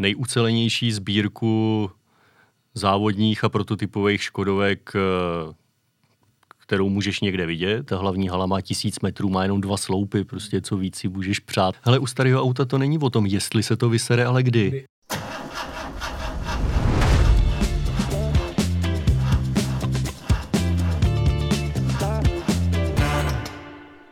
nejucelenější sbírku závodních a prototypových Škodovek, eh, kterou můžeš někde vidět. Ta hlavní hala má tisíc metrů, má jenom dva sloupy, prostě co víc si můžeš přát. Ale u starého auta to není o tom, jestli se to vysere, ale kdy.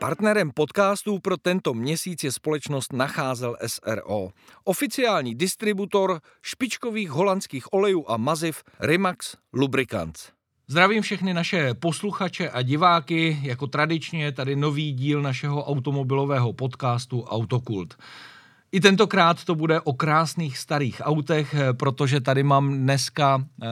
Partnerem podcastů pro tento měsíc je společnost Nacházel SRO. Oficiální distributor špičkových holandských olejů a maziv Rimax Lubricants. Zdravím všechny naše posluchače a diváky. Jako tradičně je tady nový díl našeho automobilového podcastu Autokult. I tentokrát to bude o krásných starých autech, protože tady mám dneska eh,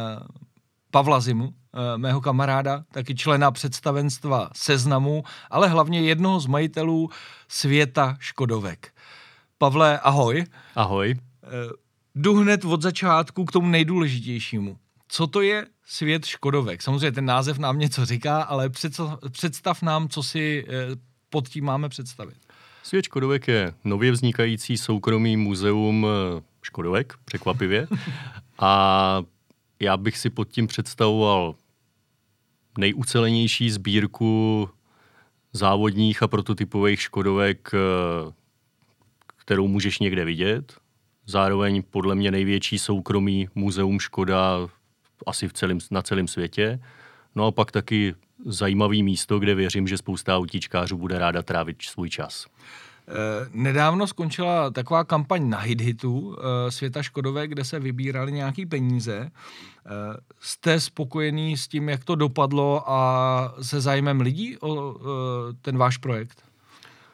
Pavla Zimu, Eh, mého kamaráda, taky člena představenstva Seznamu, ale hlavně jednoho z majitelů světa Škodovek. Pavle, ahoj. Ahoj. Eh, jdu hned od začátku k tomu nejdůležitějšímu. Co to je svět Škodovek? Samozřejmě ten název nám něco říká, ale představ nám, co si eh, pod tím máme představit. Svět Škodovek je nově vznikající soukromý muzeum Škodovek, překvapivě. A já bych si pod tím představoval nejucelenější sbírku závodních a prototypových Škodovek, eh, kterou můžeš někde vidět. Zároveň podle mě největší soukromý muzeum Škoda asi v celém, na celém světě. No a pak taky zajímavý místo, kde věřím, že spousta autíčkářů bude ráda trávit svůj čas. Eh, nedávno skončila taková kampaň na hit hitu eh, světa Škodové, kde se vybírali nějaký peníze. Eh, jste spokojený s tím, jak to dopadlo a se zájmem lidí o ten váš projekt?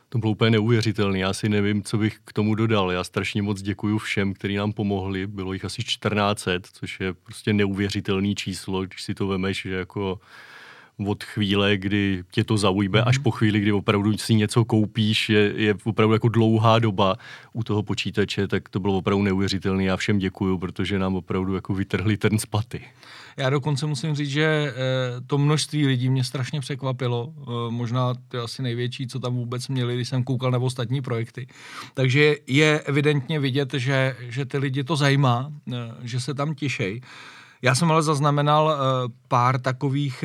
To bylo úplně neuvěřitelné. Já si nevím, co bych k tomu dodal. Já strašně moc děkuji všem, kteří nám pomohli. Bylo jich asi 1400, což je prostě neuvěřitelné číslo, když si to vemeš, že jako od chvíle, kdy tě to zaujme, až mhm. po chvíli, kdy opravdu si něco koupíš, je, je opravdu jako dlouhá doba u toho počítače, tak to bylo opravdu neuvěřitelné. Já všem děkuju, protože nám opravdu jako vytrhli ten spaty. Já dokonce musím říct, že eh, to množství lidí mě strašně překvapilo. Eh, možná to je asi největší, co tam vůbec měli, když jsem koukal na ostatní projekty. Takže je evidentně vidět, že, že ty lidi to zajímá, eh, že se tam těšej. Já jsem ale zaznamenal pár takových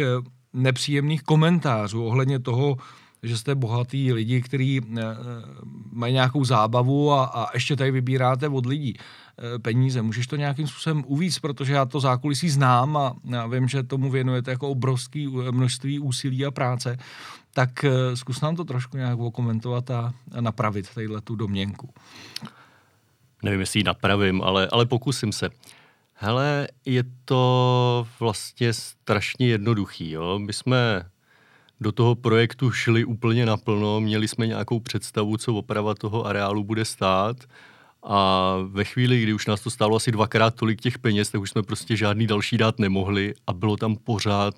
nepříjemných komentářů ohledně toho, že jste bohatý lidi, kteří eh, mají nějakou zábavu a, a ještě tady vybíráte od lidí eh, peníze. Můžeš to nějakým způsobem uvíct, protože já to zákulisí znám a já vím, že tomu věnujete jako obrovský množství úsilí a práce. Tak eh, zkus nám to trošku nějak okomentovat a, a napravit tadyhle tu domněnku. Nevím, jestli ji napravím, ale, ale pokusím se. Hele, je to vlastně strašně jednoduchý. Jo? My jsme do toho projektu šli úplně naplno, měli jsme nějakou představu, co oprava toho areálu bude stát a ve chvíli, kdy už nás to stálo asi dvakrát tolik těch peněz, tak už jsme prostě žádný další dát nemohli a bylo tam pořád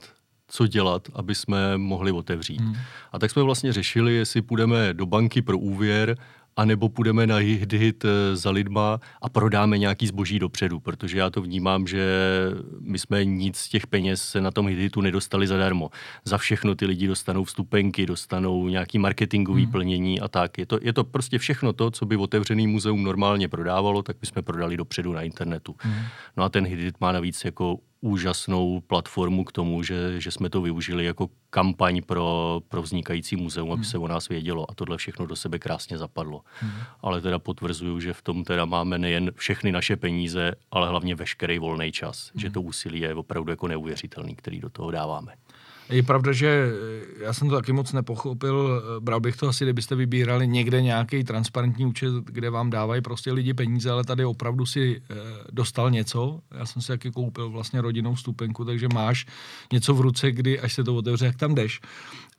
co dělat, aby jsme mohli otevřít. Hmm. A tak jsme vlastně řešili, jestli půjdeme do banky pro úvěr anebo půjdeme na hit eh, za lidma a prodáme nějaký zboží dopředu, protože já to vnímám, že my jsme nic z těch peněz se na tom hitu nedostali zadarmo. Za všechno ty lidi dostanou vstupenky, dostanou nějaký marketingový hmm. plnění a tak. Je to, je to prostě všechno to, co by otevřený muzeum normálně prodávalo, tak my jsme prodali dopředu na internetu. Hmm. No a ten hit má navíc jako úžasnou platformu k tomu, že, že jsme to využili jako kampaň pro, pro vznikající muzeum, aby hmm. se o nás vědělo a tohle všechno do sebe krásně zapadlo. Hmm. Ale teda potvrzuju, že v tom teda máme nejen všechny naše peníze, ale hlavně veškerý volný čas, hmm. že to úsilí je opravdu jako neuvěřitelný, který do toho dáváme. Je pravda, že eh, já jsem to taky moc nepochopil. Eh, bral bych to asi, kdybyste vybírali někde nějaký transparentní účet, kde vám dávají prostě lidi peníze, ale tady opravdu si eh, dostal něco. Já jsem si taky koupil vlastně rodinnou stupenku, takže máš něco v ruce, kdy až se to otevře, jak tam jdeš.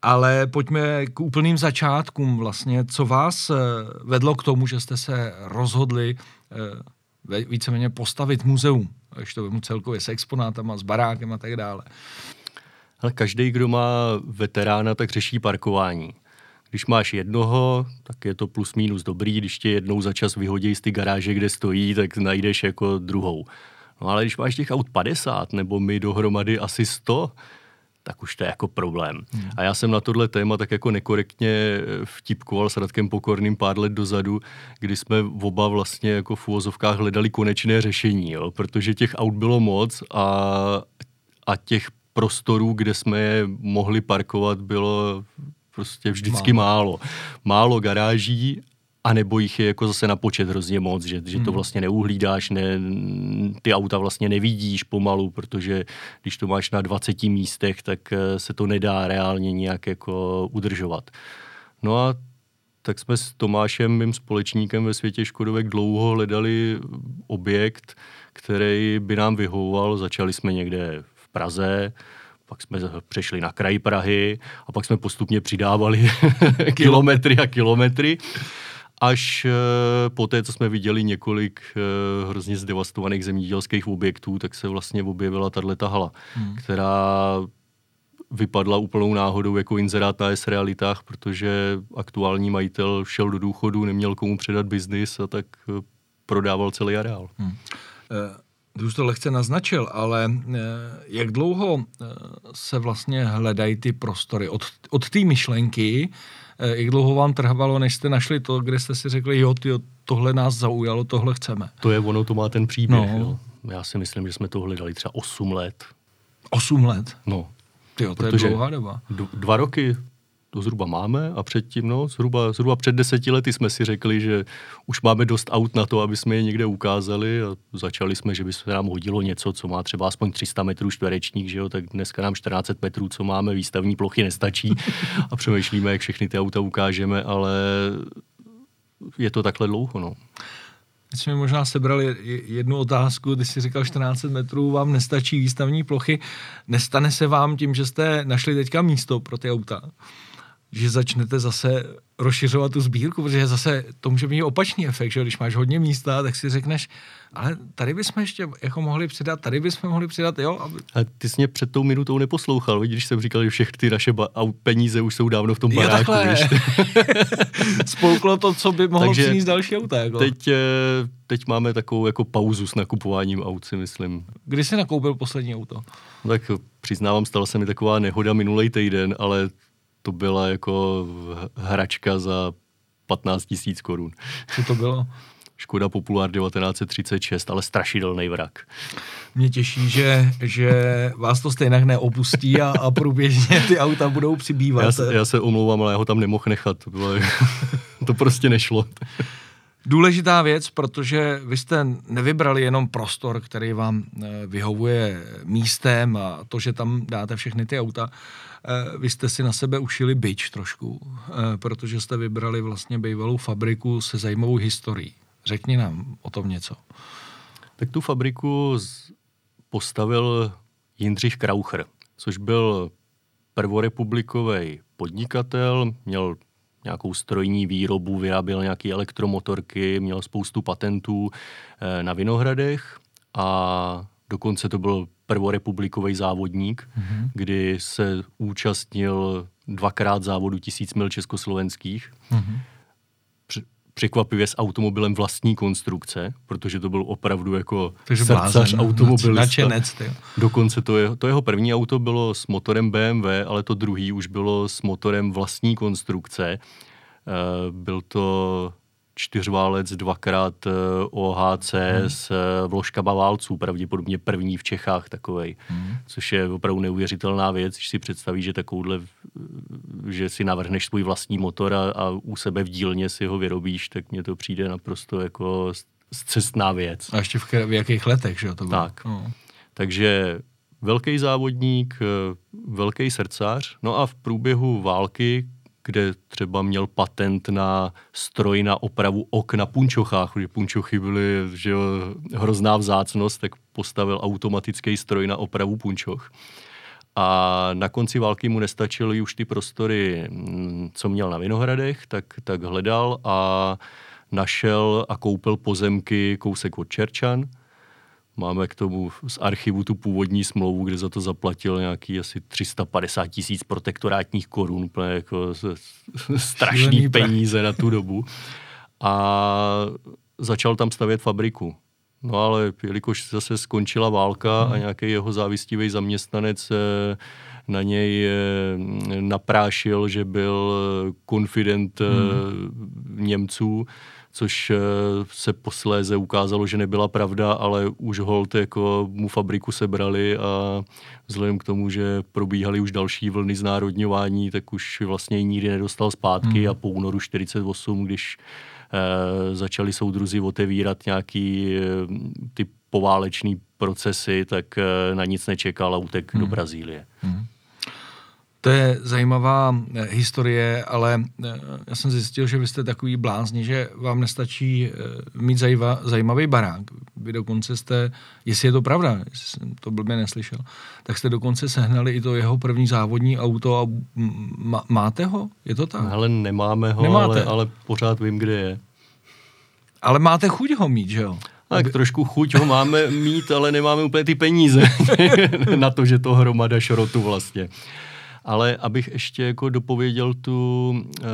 Ale pojďme k úplným začátkům vlastně. Co vás vedlo k tomu, že jste se rozhodli víceméně postavit muzeum, až to vemu celkově s exponátama, s barákem a tak dále. Ale každý, kdo má veterána, tak řeší parkování. Když máš jednoho, tak je to plus minus dobrý, když tě jednou za čas vyhodí z ty garáže, kde stojí, tak najdeš jako druhou. No ale když máš těch aut 50, nebo my dohromady asi 100, tak už to je jako problém. Hmm. A já jsem na tohle téma tak jako nekorektně vtipkoval s Radkem Pokorným pár let dozadu, kdy jsme oba vlastně jako v uvozovkách hledali konečné řešení, jo? protože těch aut bylo moc a, a těch prostorů, kde jsme je mohli parkovat, bylo prostě vždycky málo. Málo, málo garáží a nebo jich je jako zase na počet hrozně moc, že, že to hmm. vlastně neuhlídáš, ne, ty auta vlastně nevidíš pomalu, protože když to máš na 20 místech, tak eh, se to nedá reálně nějak jako udržovat. No a tak jsme s Tomášem, mým společníkem ve světě Škodovek, dlouho hledali objekt, který by nám vyhovoval. Začali jsme někde Praze, pak jsme přešli na kraj Prahy a pak jsme postupně přidávali kilometry a kilometry až uh, po té, co jsme viděli několik uh, hrozně zdevastovaných zemědělských objektů, tak se vlastně objevila tato hala, hmm. která vypadla úplnou náhodou jako inzerát na S-realitách, protože aktuální majitel šel do důchodu, neměl komu předat biznis a tak uh, prodával celý areál. Hmm. Ty už to lehce naznačil, ale jak dlouho se vlastně hledají ty prostory? Od, od té myšlenky Eh, jak dlouho vám trvalo, než jste našli to, kde jste si řekli, jo, tyjo, tohle nás zaujalo, tohle chceme. To je ono, to má ten příběh. No. Jo. Já si myslím, že jsme to hledali třeba 8 let. 8 let? No. Tyjo, to Protože je dlouhá doba. Dva roky to zhruba máme a předtím, no, zhruba, zhruba před deseti lety jsme si řekli, že už máme dost aut na to, aby jsme je někde ukázali a začali jsme, že by se nám hodilo něco, co má třeba aspoň 300 metrů čtverečních, že jo, tak dneska nám 14 metrů, co máme, výstavní plochy nestačí a přemýšlíme, jak všechny ty auta ukážeme, ale je to takhle dlouho, no. Teď jsme možná sebrali jednu otázku, když jsi říkal 14 metrů, vám nestačí výstavní plochy. Nestane se vám tím, že jste našli teďka místo pro ty auta? Že začnete zase rozšiřovat tu sbírku, protože zase to může být opačný efekt, že když máš hodně místa, tak si řekneš, ale tady bychom ještě jako mohli přidat, tady bychom mohli přidat, jo. Aby... A ty jsi mě před tou minutou neposlouchal, když jsem říkal, že všechny ty naše ba- peníze už jsou dávno v tom baráku. Spolklo to, co by mohlo Takže přinést další auta. Jako. Teď, eh, teď máme takovou jako pauzu s nakupováním aut, si myslím. Kdy jsi nakoupil poslední auto? Tak přiznávám, stala se mi taková nehoda minulý týden, ale to byla jako hračka za 15 tisíc korun. Co to bylo? Škoda Popular 1936, ale strašidelný vrak. Mě těší, že, že vás to stejně neopustí a, a průběžně ty auta budou přibývat. Já se, já se omlouvám, ale já ho tam nemohl nechat. To, bylo, to prostě nešlo. Důležitá věc, protože vy jste nevybrali jenom prostor, který vám eh, vyhovuje místem a to, že tam dáte všechny ty auta, Eh, vy jste si na sebe ušili byč trošku, eh, protože jste vybrali vlastně bývalou fabriku se zajímavou historií. Řekni nám o tom něco. Tak tu fabriku postavil Jindřich Kraucher, což byl prvorepublikový podnikatel, měl nějakou strojní výrobu, vyráběl nějaké elektromotorky, měl spoustu patentů eh, na Vinohradech a dokonce to byl prvorepublikový závodník, mm-hmm. kdy se účastnil dvakrát závodu tisíc mil československých. Mm-hmm. Překvapivě s automobilem vlastní konstrukce, protože to byl opravdu jako srdcař automobilista. Načenec, Dokonce to jeho, to jeho první auto bylo s motorem BMW, ale to druhý už bylo s motorem vlastní konstrukce. Uh, byl to čtyřválec, dvakrát eh, OHC hmm. s eh, vložkama válců, pravděpodobně první v Čechách takovej, hmm. což je opravdu neuvěřitelná věc, když si představíš, že takovouhle, že si navrhneš svůj vlastní motor a, a u sebe v dílně si ho vyrobíš, tak mně to přijde naprosto jako cestná věc. A ještě v, v jakých letech, že to bylo? Tak. No. Takže velký závodník, eh, velký srdcař, no a v průběhu války, kde třeba měl patent na stroj na opravu ok na punčochách, protože punčochy byly že hrozná vzácnost, tak postavil automatický stroj na opravu punčoch. A na konci války mu nestačily už ty prostory, mm, co měl na Vinohradech, tak, tak hledal a našel a koupil pozemky kousek od Čerčan, Máme k tomu z archivu tu původní smlouvu, kde za to zaplatil nějaký asi 350 tisíc protektorátních korun, úplně jako strašný peníze na tu dobu. A začal tam stavět fabriku. No ale jelikož zase skončila válka hmm. a nějaký jeho závistivý zaměstnanec eh, na něj naprášil, že byl konfident hmm. Němců, což se posléze ukázalo, že nebyla pravda, ale už hold jako mu fabriku sebrali a vzhledem k tomu, že probíhaly už další vlny znárodňování, tak už vlastně ji nikdy nedostal zpátky hmm. a po únoru 48, když Eh, začali soudruzi otevírat nějaký eh, ty pováleční procesy, tak eh, na nic nečekal a utek hmm. do Brazílie. Hmm. To je zajímavá historie, ale já jsem zjistil, že vy jste takový blázni, že vám nestačí mít zajíva, zajímavý barák. Vy dokonce jste, jestli je to pravda, jestli jsem to blbě neslyšel, tak jste dokonce sehnali i to jeho první závodní auto a máte ho? Je to tak? Ale nemáme ho, Nemáte. Ale, ale pořád vím, kde je. Ale máte chuť ho mít, že jo? Tak trošku chuť ho máme mít, ale nemáme úplně ty peníze na to, že to hromada šrotu vlastně. Ale abych ještě jako dopověděl tu, uh,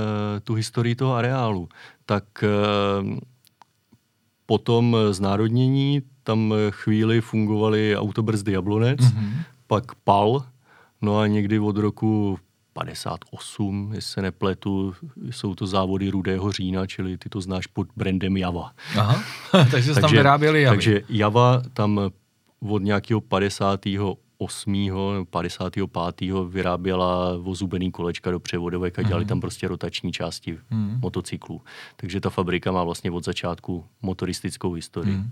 tu historii toho areálu, tak uh, po tom znárodnění tam chvíli fungovaly autobrzdy Jablonec, mm-hmm. pak PAL, no a někdy od roku 58, jestli se nepletu, jsou to závody Rudého října, čili ty to znáš pod brandem Java. Aha, takže se tam vyráběli Javy. Takže Java tam od nějakého 58. 55. vyráběla vozubený kolečka do převodovek a dělali mm. tam prostě rotační části mm. motocyklů. Takže ta fabrika má vlastně od začátku motoristickou historii. Mm.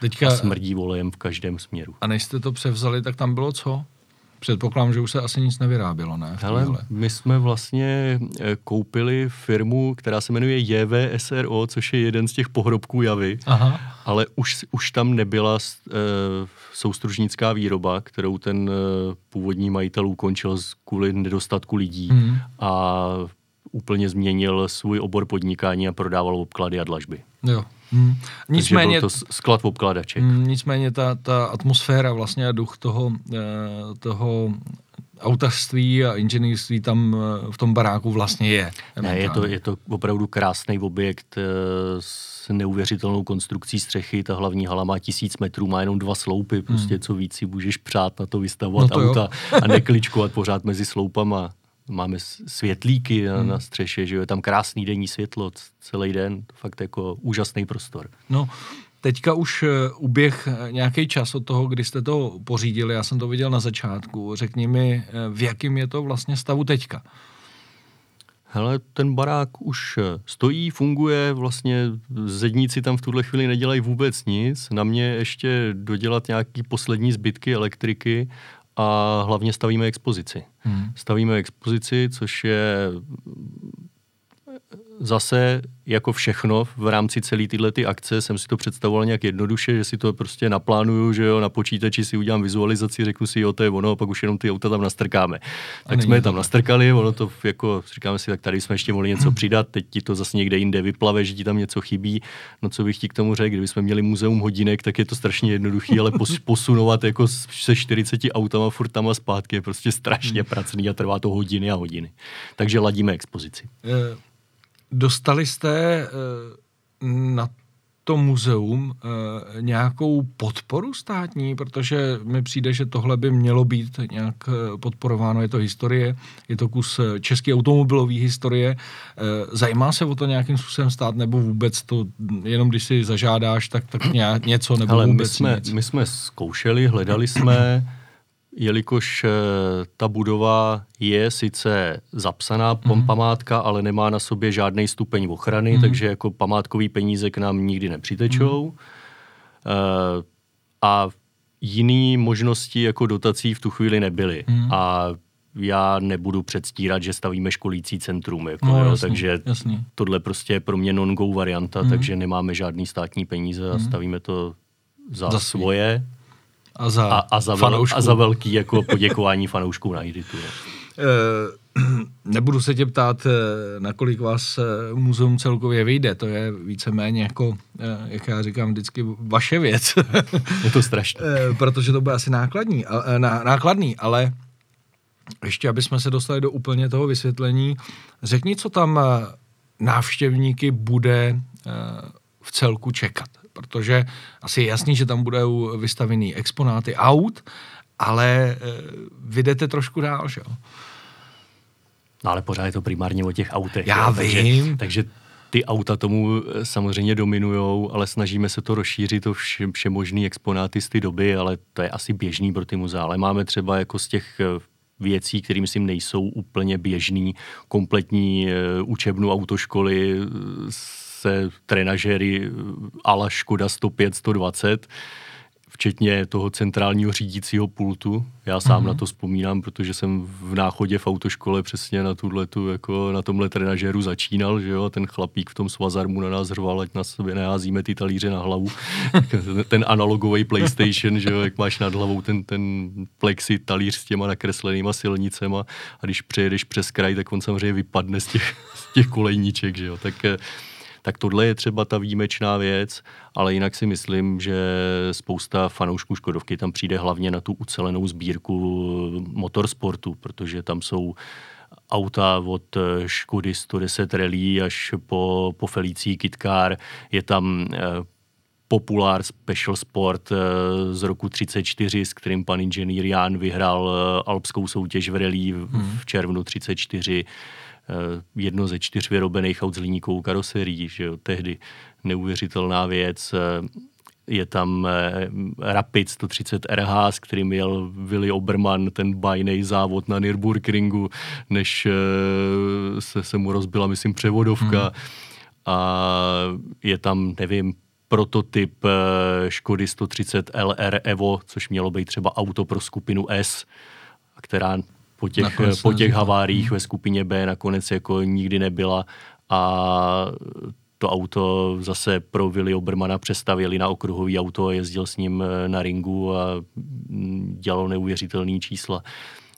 Teďka... A smrdí volejem v každém směru. A než jste to převzali, tak tam bylo co? Předpokládám, že už se asi nic nevyrábělo, ne? Hele, my jsme vlastně eh, koupili firmu, která se jmenuje JVSRO, což je jeden z těch pohrobků Javy, Aha. ale už, už tam nebyla uh, soustružnická výroba, kterou ten uh, původní majitel ukončil kvůli nedostatku lidí hmm. a úplně změnil svůj obor podnikání a prodával obklady a dlažby. Jo. Hmm. Nicméně, Takže byl to sklad obkladaček. Hmm, nicméně ta, ta atmosféra vlastně a duch toho, eh, toho autařství a inženýrství tam eh, v tom baráku vlastně je. Ne, je to, je to opravdu krásný objekt eh, s neuvěřitelnou konstrukcí střechy. Ta hlavní hala má tisíc metrů, má jenom dva sloupy. Prostě hmm. co víc si můžeš přát na to vystavovat no to auta a nekličkovat pořád mezi sloupama máme světlíky na, hmm. na střeše, že je tam krásný denní světlo celý den, fakt jako úžasný prostor. No, teďka už eh, uběh eh, nějaký čas od toho, kdy jste to pořídili, já jsem to viděl na začátku. Řekni mi, eh, v jakém je to vlastně stavu teďka? Hele, ten barák už stojí, funguje, vlastně zedníci tam v tuhle chvíli nedělají vůbec nic. Na mě ještě dodělat nějaký poslední zbytky elektriky a hlavně stavíme expozici. Hmm. Stavíme expozici, což je zase jako všechno v rámci celé tyhle ty akce jsem si to představoval nějak jednoduše, že si to prostě naplánuju, že jo, na počítači si udělám vizualizaci, řeknu si, jo, to je ono, a pak už jenom ty auta tam nastrkáme. Tak jsme je tam nastrkali, ono to jako, říkáme si, tak tady jsme ještě mohli něco přidat, teď ti to zase někde jinde vyplave, že ti tam něco chybí. No co bych ti k tomu řekl, kdybychom měli muzeum hodinek, tak je to strašně jednoduchý, ale pos, posunovat jako se 40 autama furt tam a zpátky je prostě strašně pracný a trvá to hodiny a hodiny. Takže ladíme expozici. Uh Dostali jste eh, na to muzeum eh, nějakou podporu státní, protože mi přijde, že tohle by mělo být nějak eh, podporováno. Je to historie, je to kus české automobilové historie. Zajímá se o to nějakým způsobem stát, nebo vůbec to, jenom když si zažádáš, tak, tak něco, nebo Ale vůbec my jsme, nic? my jsme zkoušeli, hledali jsme jelikož eh, ta budova je sice zapsaná mm. památka, ale nemá na sobě žádný stupeň ochrany, mm. takže jako památkový peníze k nám nikdy nepřitečou. Mm. A jiné možnosti jako dotací v tu chvíli nebyly. Mm. A já nebudu předstírat, že stavíme školící centrum, jako, no, jo, jasný, takže jasný. tohle prostě je pro mě non-go varianta, mm. takže nemáme žádný státní peníze a mm. stavíme to za, za svoje a za, a, a, za, vel, a za velký jako poděkování fanoušků na Editu. No. Eh, nebudu se tě ptát, eh, nakolik vás eh, muzeum celkově vyjde, to je víceméně jako, jak já říkám vždycky, vaše věc. je to strašné. Protože to bude asi nákladní, nákladný, ale ještě, aby jsme se dostali do úplně toho vysvětlení, řekni, co tam návštěvníky bude v celku čekat protože asi je jasný, že tam budou vystavený exponáty aut, ale vy jdete trošku dál, že jo? No ale pořád je to primárně o těch autech. Já jo? vím. Takže, takže ty auta tomu samozřejmě dominujou, ale snažíme se to rozšířit o vše, vše možný exponáty z ty doby, ale to je asi běžný pro ty muzea. Ale máme třeba jako z těch věcí, které myslím nejsou úplně běžný, kompletní učebnu autoškoly se trenažery ala Škoda 105, 120, včetně toho centrálního řídícího pultu. Já sám mm-hmm. na to vzpomínám, protože jsem v náchodě v autoškole přesně na tuhletu, jako na tomhle trenažéru začínal, že jo, ten chlapík v tom svazarmu na nás řval, ať na sobě neházíme ty talíře na hlavu. ten analogový PlayStation, že jo, jak máš nad hlavou ten, ten plexi talíř s těma nakreslenýma silnicema a když přejedeš přes kraj, tak on samozřejmě vypadne z těch, z těch kolejníček, že jo. Tak eh, tak tohle je třeba ta výjimečná věc, ale jinak si myslím, že spousta fanoušků Škodovky tam přijde hlavně na tu ucelenou sbírku motorsportu, protože tam jsou auta od Škody 110 Rally až po, po Felicí Kitcar. Je tam eh, Popular Special Sport eh, z roku 34, s kterým pan inženýr Jan vyhrál eh, alpskou soutěž v rally v červnu 34. Eh, jedno ze čtyř vyrobených aut s líníkovou karoserií, že jo, tehdy neuvěřitelná věc. Eh, je tam eh, Rapid 130 RH, s kterým jel Willy Oberman, ten bajný závod na Nürburgringu, než se, se mu rozbila, myslím, převodovka. Hmm. A je tam, nevím, prototyp Škody 130 LR Evo, což mělo být třeba auto pro skupinu S, která po těch, po těch haváriích ve skupině B nakonec jako nikdy nebyla a to auto zase pro Willy Obermana přestavili na okruhový auto a jezdil s ním eh, na ringu a mm, dělal neuvěřitelný čísla.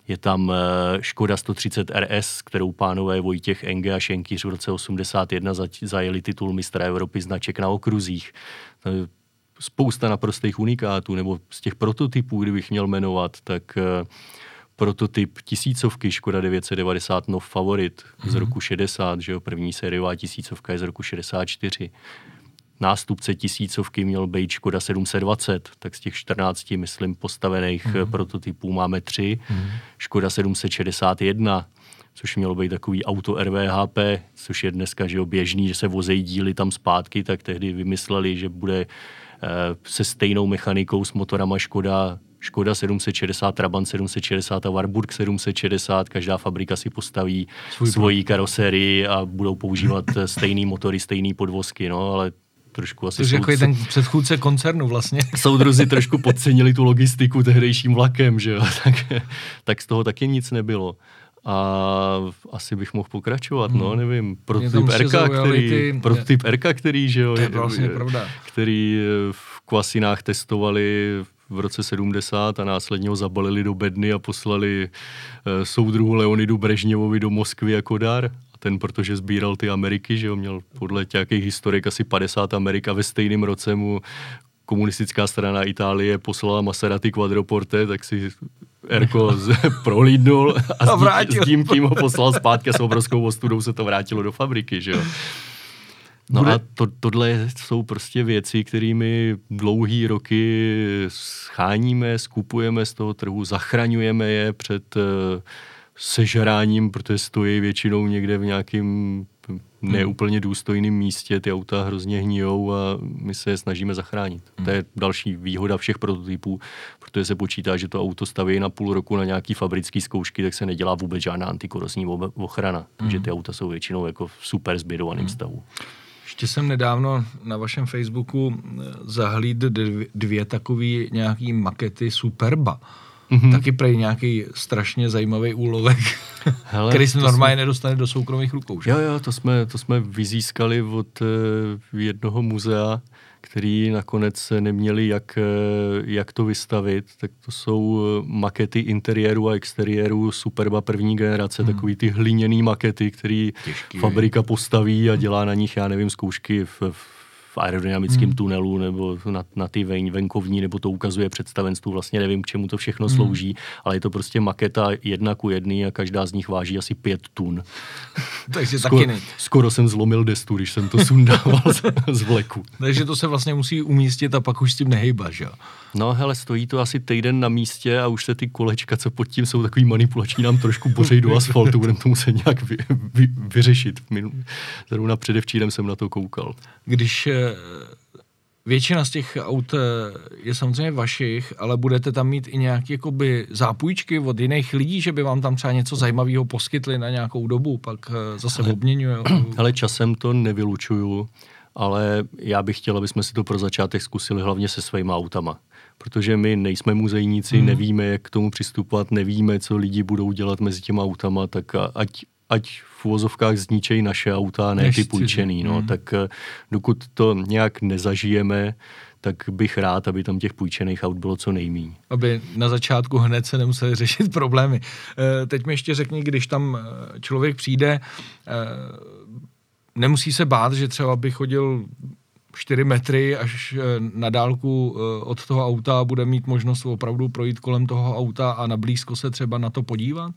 Je tam eh, Škoda 130 RS, kterou pánové Vojtěch Enge a Šenkýř v roce 81 zajeli titul mistra Evropy značek na okruzích. Spousta naprostých unikátů, nebo z těch prototypů, kdybych měl jmenovat, tak uh, prototyp tisícovky Škoda 990 Nov Favorit mm-hmm. z mhm. roku 60, že jo, první sériová tisícovka je z roku 64. Nástupce tisícovky měl být Škoda 720, tak z těch 14, myslím, postavených mm-hmm. prototypů máme tři. Mm-hmm. Škoda 761, což mělo být takový auto RVHP, což je dneska že jo, běžný, že se vozejí díly tam zpátky, tak tehdy vymysleli, že bude eh, se stejnou mechanikou s motorama Škoda Škoda 760, Trabant 760 a Warburg 760, každá fabrika si postaví Svůj svoji karosérii a budou používat stejný motory, stejný podvozky, no, ale trošku asi... To jako ten předchůdce koncernu vlastně. Soudruzi trošku podcenili tu logistiku tehdejším vlakem, že jo, tak, tak z toho taky nic nebylo. A asi bych mohl pokračovat, no, hmm. no, nevím, prototyp RK, který, ty... prototyp RK, který, že jo, to je vlastně je, pravda. který v Kvasinách testovali v roce 70 a následně ho zabalili do bedny a poslali uh, soudruhu Leonidu Brežněvovi do Moskvy jako dar. A ten, protože sbíral ty Ameriky, že jo, měl podle nějakých historik asi 50 Amerik a ve stejném roce mu komunistická strana Itálie poslala Maserati Quadroporte, tak si Erko z, prohlídnul a, a s, tím, s tím tím ho poslal zpátky a s obrovskou ostudou se to vrátilo do fabriky, že jo. No Bude... a to, tohle jsou prostě věci, kterými dlouhý roky scháníme, skupujeme z toho trhu, zachraňujeme je před uh, sežráním, protože stojí většinou někde v nějakém hmm. neúplně důstojném místě, ty auta hrozně hníjou a my se je snažíme zachránit. Hmm. To je další výhoda všech prototypů, protože se počítá, že to auto staví na půl roku na nějaký fabrický zkoušky, tak se nedělá vůbec žádná antikorozní ochrana. Takže hmm. ty auta jsou většinou jako v super zbydovaném hmm. stavu. Ještě jsem nedávno na vašem Facebooku eh, zahlídl dvě, dvě takové nějaký makety Superba. Mm-hmm. Taky prej nějaký strašně zajímavý úlovek, Hele, který se normálně jsme... nedostane do soukromých rukou. Že? Jo, jo, to jsme, to jsme vyzískali od uh, jednoho muzea, který nakonec neměli jak, eh, jak to vystavit, tak to jsou eh, makety interiéru a exteriéru Superba první generace, hmm. takový ty hliněný makety, který Těžký, fabrika postaví a dělá na nich, já nevím, zkoušky v, v aerodynamickém hmm. tunelu nebo na, na ty ven, venkovní, nebo to ukazuje představenstvu, vlastně nevím, k čemu to všechno hmm. slouží, ale je to prostě maketa jedna ku jedný a každá z nich váží asi pět tun. Takže skoro, taky ne. Skoro jsem zlomil destu, když jsem to sundával z, z vleku. Takže to se vlastně musí umístit a pak už s tím nehejba, že jo? No hele, stojí to asi týden na místě a už se ty kolečka, co pod tím jsou takový manipulační, nám trošku bořej do asfaltu, budeme to muset nějak vy, vy, vyřešit. Zrovna předevčírem jsem na to koukal. Když eh, Většina z těch aut eh, je samozřejmě vašich, ale budete tam mít i nějaké jakoby zápůjčky od jiných lidí, že by vám tam třeba něco zajímavého poskytli na nějakou dobu, pak eh, zase obměňuje. Ale časem to nevylučuju, ale já bych chtěl, aby jsme si to pro začátek zkusili hlavně se svýma autama protože my nejsme muzejníci, mm. nevíme, jak k tomu přistupovat, nevíme, co lidi budou dělat mezi těma autama, tak ať, ať v uvozovkách zničejí naše auta, ne ty půjčený. No. Mm. Tak eh, dokud to nějak nezažijeme, tak bych rád, aby tam těch půjčených aut bylo co nejméně. Aby na začátku hned se nemuseli řešit problémy. Eh, teď mi ještě řekni, když tam eh, člověk přijde, nemusí se bát, že třeba by chodil 4 metry až na dálku od toho auta a bude mít možnost opravdu projít kolem toho auta a na blízko se třeba na to podívat?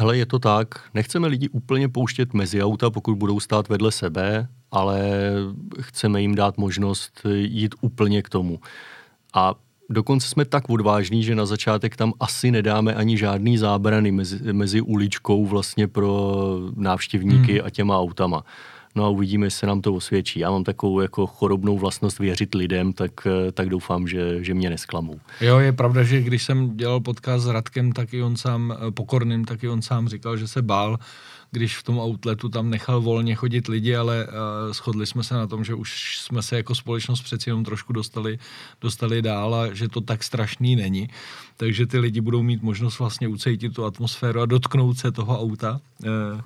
Hele, je to tak. Nechceme lidi úplně pouštět mezi auta, pokud budou stát vedle sebe, ale chceme jim dát možnost jít úplně k tomu. A dokonce jsme tak odvážní, že na začátek tam asi nedáme ani žádný zábrany mezi, mezi uličkou vlastně pro návštěvníky hmm. a těma autama. No a uvidíme, jestli se nám to osvědčí. Já mám takovou jako chorobnou vlastnost věřit lidem, tak, eh, tak doufám, že, že mě nesklamou. Jo, je pravda, že když jsem dělal podcast s Radkem, tak i on sám, eh, pokorným, tak i on sám říkal, že se bál, když v tom outletu tam nechal volně chodit lidi, ale uh, shodli jsme se na tom, že už jsme se jako společnost přeci jenom trošku dostali, dostali dál a že to tak strašný není. Takže ty lidi budou mít možnost vlastně ucejtit tu atmosféru a dotknout se toho auta.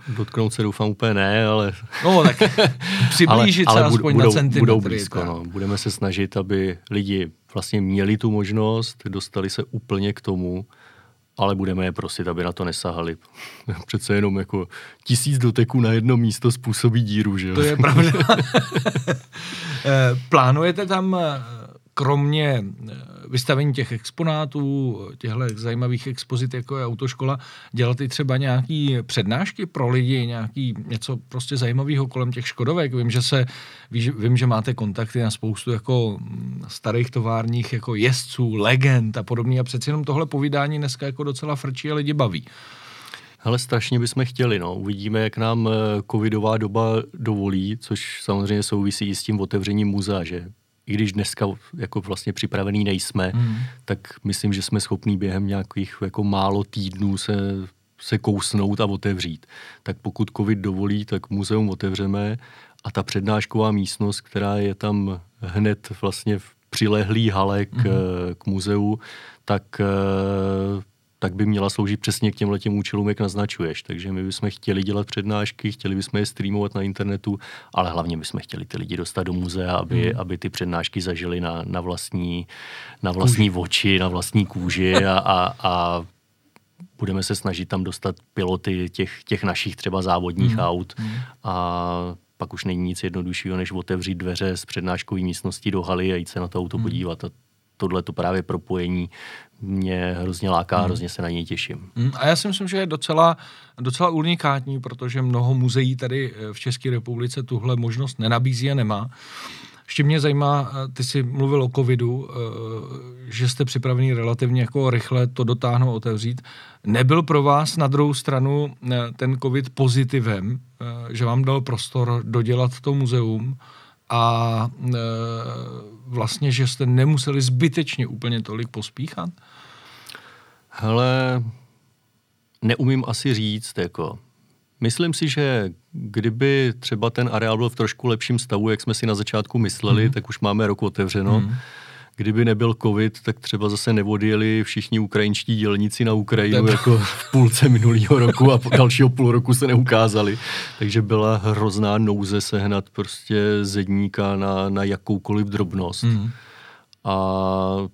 Uh, dotknout se doufám úplně ne, ale... No, tak přiblížit ale, ale se aspoň budou, na centimetry. Budou blízko, no. Budeme se snažit, aby lidi vlastně měli tu možnost, dostali se úplně k tomu, ale budeme je prosit, aby na to nesahali. Přece jenom jako tisíc doteků na jedno místo způsobí díru, že jo? To je pravda. Eh, plánujete tam eh, kromě eh, vystavení těch exponátů, těchto zajímavých expozit, jako je autoškola, dělat i třeba nějaký přednášky pro lidi, nějaký něco prostě zajímavého kolem těch škodovek. Vím, že se, vím, že máte kontakty na spoustu jako mm, starých továrních jako jezdců, legend a podobně a přeci jenom tohle povídání dneska jako docela frčí a lidi baví. Ale strašně bychom chtěli, no. Uvidíme, jak nám eh, covidová doba dovolí, což samozřejmě souvisí i s tím otevřením muzea, že i když dneska jako vlastně připravený nejsme, mm. tak myslím, že jsme schopní během nějakých jako málo týdnů se, se kousnout a otevřít. Tak pokud covid dovolí, tak muzeum otevřeme a ta přednášková místnost, která je tam hned vlastně v přilehlý hale k, mm. k muzeu, tak tak by měla sloužit přesně k těmhle těm účelům, jak naznačuješ. Takže my bychom chtěli dělat přednášky, chtěli bychom je streamovat na internetu, ale hlavně bychom chtěli ty lidi dostat do muzea, aby, hmm. aby ty přednášky zažili na, na vlastní, na vlastní kůži. oči, na vlastní kůži a, a, a budeme se snažit tam dostat piloty těch, těch našich třeba závodních hmm. aut hmm. a pak už není nic jednoduššího, než otevřít dveře z přednáškové místnosti do haly a jít se na to auto hmm. podívat. A tohle to právě propojení mě hrozně láká, hmm. hrozně se na něj těším. Hmm. A já si myslím, že je docela, docela unikátní, protože mnoho muzeí tady eh, v České republice tuhle možnost nenabízí a nemá. Ještě mě zajímá, eh, ty jsi mluvil o covidu, eh, že jste připraveni relativně jako rychle to dotáhnout, otevřít. Nebyl pro vás na druhou stranu ten covid pozitivem, že vám dal prostor dodělat to muzeum a vlastně, že jste nemuseli zbytečně úplně tolik pospíchat? Hele, neumím asi říct, jako. Myslím si, že kdyby třeba ten areál byl v trošku lepším stavu, jak jsme si na začátku mysleli, mm. tak už máme rok otevřeno. Mm. Kdyby nebyl covid, tak třeba zase nevodjeli všichni ukrajinští dělníci na Ukrajinu jako v půlce minulého roku a dalšího půl roku se neukázali. Takže byla hrozná nouze sehnat prostě zedníka na, na jakoukoliv drobnost. Mm. A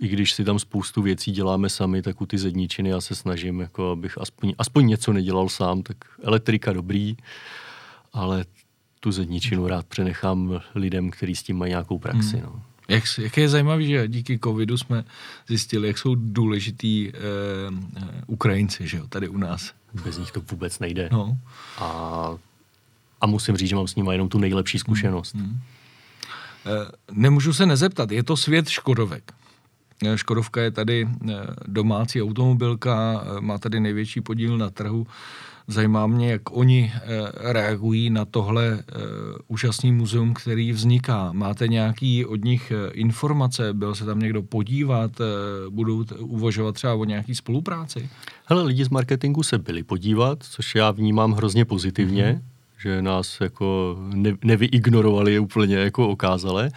i když si tam spoustu věcí děláme sami, tak u ty zedničiny já se snažím, jako abych aspoň, aspoň něco nedělal sám, tak elektrika dobrý, ale tu zedničinu rád přenechám lidem, kteří s tím mají nějakou praxi. Hmm. No. Jak, jak je zajímavé, že díky covidu jsme zjistili, jak jsou důležitý eh, Ukrajinci, že jo, tady u nás. Bez nich to vůbec nejde. No. A, a musím říct, že mám s nimi jenom tu nejlepší zkušenost. Hmm. Hmm. Eh, nemůžu se nezeptat, je to svět Škodovek. Eh, Škodovka je tady eh, domácí automobilka, má tady největší podíl na trhu. Zajímá mě, jak oni reagují na tohle úžasný muzeum, který vzniká. Máte nějaký od nich informace? Byl se tam někdo podívat? Budou uvažovat třeba o nějaký spolupráci? Hele, lidi z marketingu se byli podívat, což já vnímám hrozně pozitivně. Mm-hmm že nás jako ne, nevyignorovali úplně jako okázale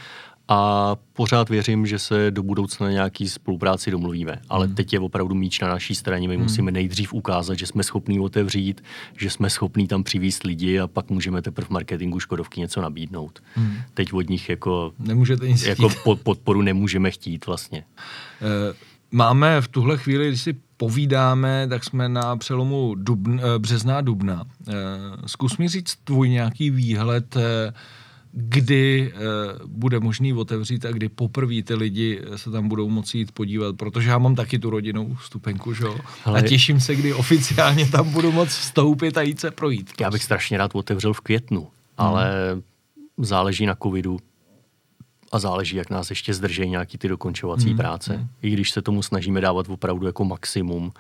a pořád věřím, že se do budoucna nějaký spolupráci domluvíme. Ale hmm. teď je opravdu míč na naší straně. My hmm. musíme nejdřív ukázat, že jsme schopní otevřít, že jsme schopní tam přivízt lidi a pak můžeme teprve v marketingu Škodovky něco nabídnout. Hmm. Teď od nich jako, Nemůžete nic jako pod, podporu nemůžeme chtít vlastně. Uh, máme v tuhle chvíli, když si povídáme, tak jsme na přelomu dubn, eh, března a dubna. Eh, zkus mi říct tvůj nějaký výhled, eh, kdy bude možný otevřít a kdy poprvé ty lidi se tam budou moci jít podívat, protože já mám taky tu rodinnou stupenku, že jo? A těším se, kdy oficiálně tam budu moc vstoupit a jít se projít. Já bych strašně rád otevřel v květnu, ale hmm. záleží na covidu, a záleží, jak nás ještě zdrží nějaký ty dokončovací hmm. práce. Hmm. I když se tomu snažíme dávat opravdu jako maximum,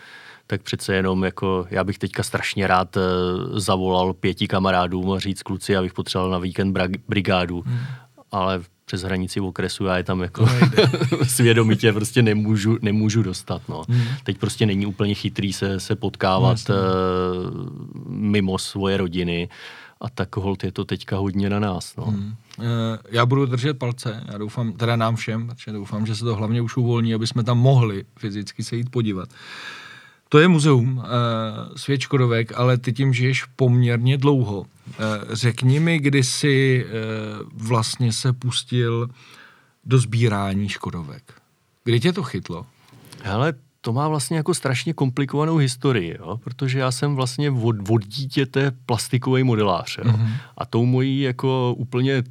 tak přece jenom jako, já bych teďka strašně rád uh, zavolal pěti kamarádům a říct kluci, abych potřeboval na víkend brigádu, hmm. ale přes hranici v okresu já je tam jako svědomitě prostě nemůžu, nemůžu dostat. No. Hmm. Teď prostě není úplně chytrý se, se potkávat no, uh, mimo svoje rodiny a tak hold je to teďka hodně na nás. No. Hmm. Eh, já budu držet palce, já doufám, teda nám všem, protože doufám, že se to hlavně už uvolní, aby jsme tam mohli fyzicky se jít podívat. To je muzeum uh, Svět Škodovek, ale ty tím žiješ poměrně dlouho. Uh, řekni mi, kdy jsi uh, vlastně se pustil do sbírání Škodovek. Kdy tě to chytlo? Hele, to má vlastně jako strašně komplikovanou historii, jo? protože já jsem vlastně od, od dítěte plastikový modelář. Jo? Mm-hmm. A tou mojí jako úplně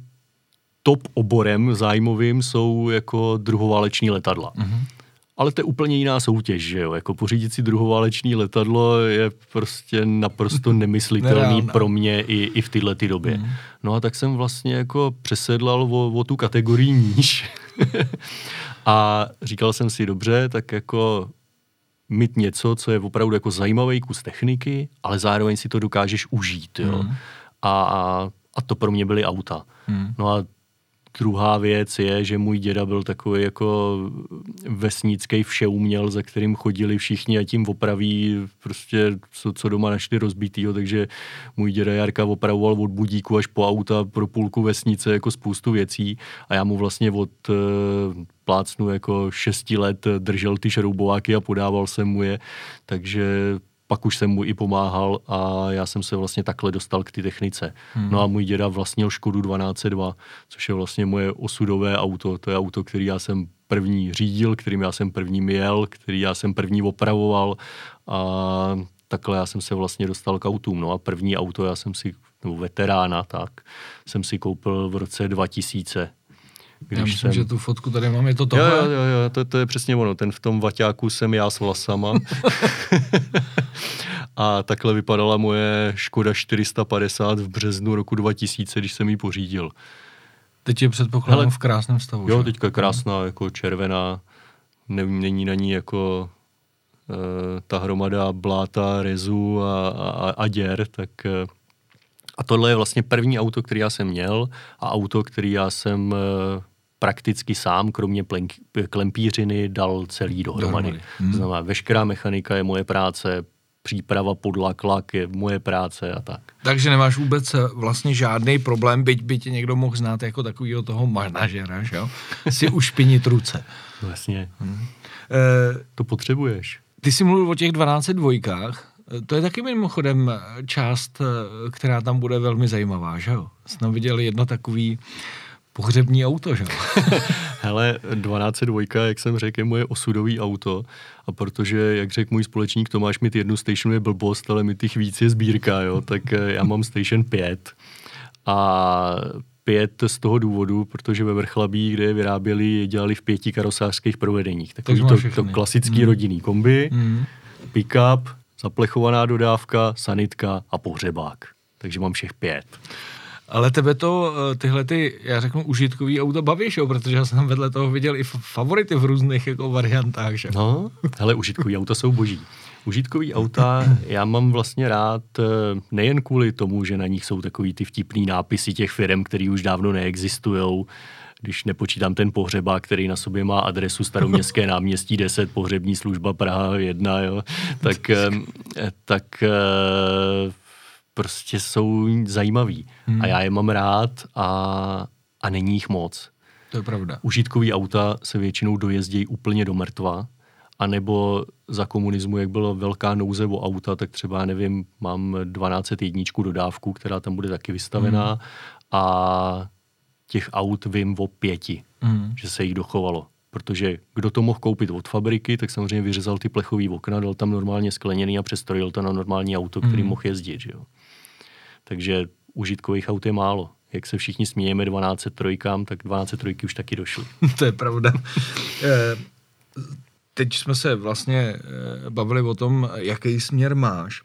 top oborem zájmovým jsou jako druhováleční letadla. Mm-hmm. Ale to je úplně jiná soutěž, že jo? Jako pořídit si druhováleční letadlo je prostě naprosto nemyslitelný pro mě i, i v tyhle ty době. Mm. No a tak jsem vlastně jako přesedlal o, o tu kategorii níž. a říkal jsem si, dobře, tak jako mít něco, co je opravdu jako zajímavý kus techniky, ale zároveň si to dokážeš užít, jo. Mm. A, a to pro mě byly auta. Mm. No a Druhá věc je, že můj děda byl takový jako vesnický všeuměl, za kterým chodili všichni a tím opraví prostě, co, co doma našli rozbitýho, takže můj děda Jarka opravoval od budíku až po auta pro půlku vesnice jako spoustu věcí. A já mu vlastně od uh, plácnu jako šesti let držel ty šroubováky a podával jsem mu je, takže pak už jsem mu i pomáhal a já jsem se vlastně takhle dostal k ty technice. Hmm. No a můj děda vlastnil Škodu 1202, což je vlastně moje osudové auto. To je auto, který já jsem první řídil, kterým já jsem první jel, který já jsem první opravoval a takhle já jsem se vlastně dostal k autům. No a první auto já jsem si, nebo veterána, tak jsem si koupil v roce 2000 když já myslím, jsem... že tu fotku tady mám, je to tohle? Jo, jo, jo, to, to je přesně ono, ten v tom vaťáku jsem já s vlasama. a takhle vypadala moje Škoda 450 v březnu roku 2000, když jsem ji pořídil. Teď je předpokládám v krásném stavu. Jo, že? teďka krásná, jako červená, ne, není na ní jako uh, ta hromada bláta, rezu a, a, a děr, tak uh, a tohle je vlastně první auto, který já jsem měl a auto, který já jsem uh, prakticky sám, kromě plenk, klempířiny, dal celý dohromady. dohromady. Hmm. Znamená, veškerá mechanika je moje práce, příprava podlak, lak je moje práce a tak. Takže nemáš vůbec eh, vlastně žádný problém, byť by tě někdo mohl znát jako takového toho manažera, že jo? Si ušpinit ruce. Vlastně. Hmm. E, to potřebuješ. Ty jsi mluvil o těch 12 dvojkách. Eh, to je taky mimochodem část, která tam bude velmi zajímavá, že jo? Jsem viděl jedno takový pohřební auto, že? Hele, 1202, jak jsem řekl, je moje osudový auto a protože, jak řekl můj společník Tomáš, mít jednu station je blbost, ale mít těch víc je sbírka, jo, tak eh, já mám station 5 A pět z toho důvodu, protože ve Vrchlabí, kde je vyráběli, je dělali v pěti karosářských provedeních. Takový to, to klasický mm. rodinný kombi, mm. pick-up, zaplechovaná dodávka, sanitka a pohřebák. Takže mám všech pět. Ale tebe to, eh, tyhle ty, já řeknu, užitkový auta baví, jo? protože já jsem vedle toho viděl i favority v různých jako variantách. Že? No, hele, užitkový auta jsou boží. Užitkový auta já mám vlastně rád eh, nejen kvůli tomu, že na nich jsou takový ty vtipný nápisy těch firm, které už dávno neexistují, když nepočítám ten pohřeba, který na sobě má adresu staroměstské náměstí 10, pohřební služba Praha 1, jo, tak, eh, tak prostě jsou zajímavý. Hmm. A já je mám rád a, a není jich moc. To je pravda. Užitkový auta se většinou dojezdí úplně do mrtva, anebo za komunismu, jak byla velká nouze o auta, tak třeba, nevím, mám 12 jedničku dodávku, která tam bude taky vystavená hmm. a těch aut vím o pěti, hmm. že se jich dochovalo. Protože kdo to mohl koupit od fabriky, tak samozřejmě vyřezal ty plechový okna, dal tam normálně skleněný a přestrojil to na normální auto, který hmm. mohl jezdit. Že jo? Takže užitkových aut je málo. Jak se všichni smějeme 12 trojkám, tak 12 trojky už taky došly. to je pravda. Eh, teď jsme se vlastně eh, bavili o tom, jaký směr máš,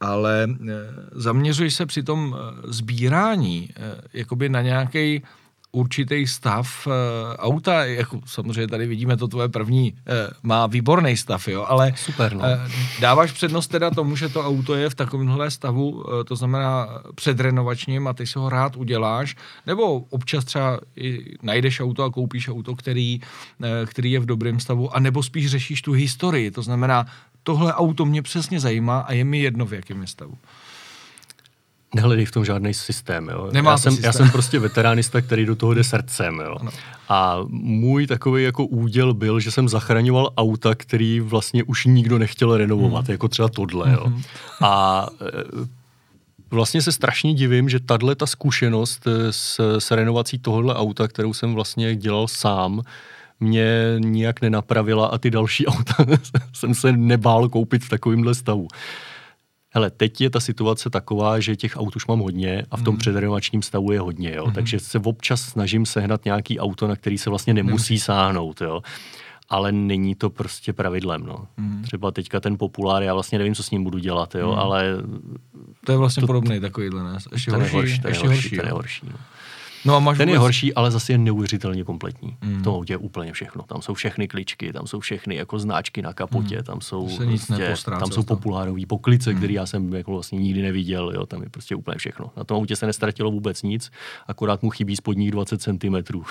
ale eh, zaměřuj se při tom sbírání jakoby na nějaký určitý stav uh, auta, jako samozřejmě tady vidíme to tvoje první, uh, má výborný stav, jo, ale Super, no. uh, dáváš přednost teda tomu, že to auto je v takovémhle stavu, uh, to znamená předrenovačním a ty si ho rád uděláš, nebo občas třeba i najdeš auto a koupíš auto, který, uh, který je v dobrém stavu, a nebo spíš řešíš tu historii, to znamená, tohle auto mě přesně zajímá a je mi jedno, v jakém je stavu nehledej v tom žádný systém. Jo. Nemá já, jsem, systém. já jsem prostě veteránista, který do toho jde srdcem. Jo. A můj takový jako úděl byl, že jsem zachraňoval auta, který vlastně už nikdo nechtěl renovovat, mm. jako třeba tohle. Jo. Mm-hmm. A e, vlastně se strašně divím, že tahle ta zkušenost e, s, s renovací tohohle auta, kterou jsem vlastně dělal sám, mě nijak nenapravila a ty další auta jsem se nebál koupit v takovémhle stavu. Hele, teď je ta situace taková, že těch aut už mám hodně a v tom mm. předrenovačním stavu je hodně, jo. Mm. Takže se občas snažím sehnat nějaký auto, na který se vlastně nemusí mm. sáhnout, jo. Ale není to prostě pravidlem, no. Mm. Třeba teďka ten populár, já vlastně nevím, co s ním budu dělat, jo, mm. ale... To je vlastně to, podobný takovýhle, ne? Ještě horší, horší, ještě horší, horší, ten je horší, no. A máš Ten vůbec... je horší, ale zase je neuvěřitelně kompletní. Mm. V tom autě je úplně všechno. Tam jsou všechny kličky, tam jsou všechny jako značky na kapotě, mm. tam jsou, prostě, tam jsou populárové poklice, mm. které já jsem jako vlastně nikdy neviděl. Jo, tam je prostě úplně všechno. Na tom autě se nestratilo vůbec nic, akorát mu chybí spodních 20 cm.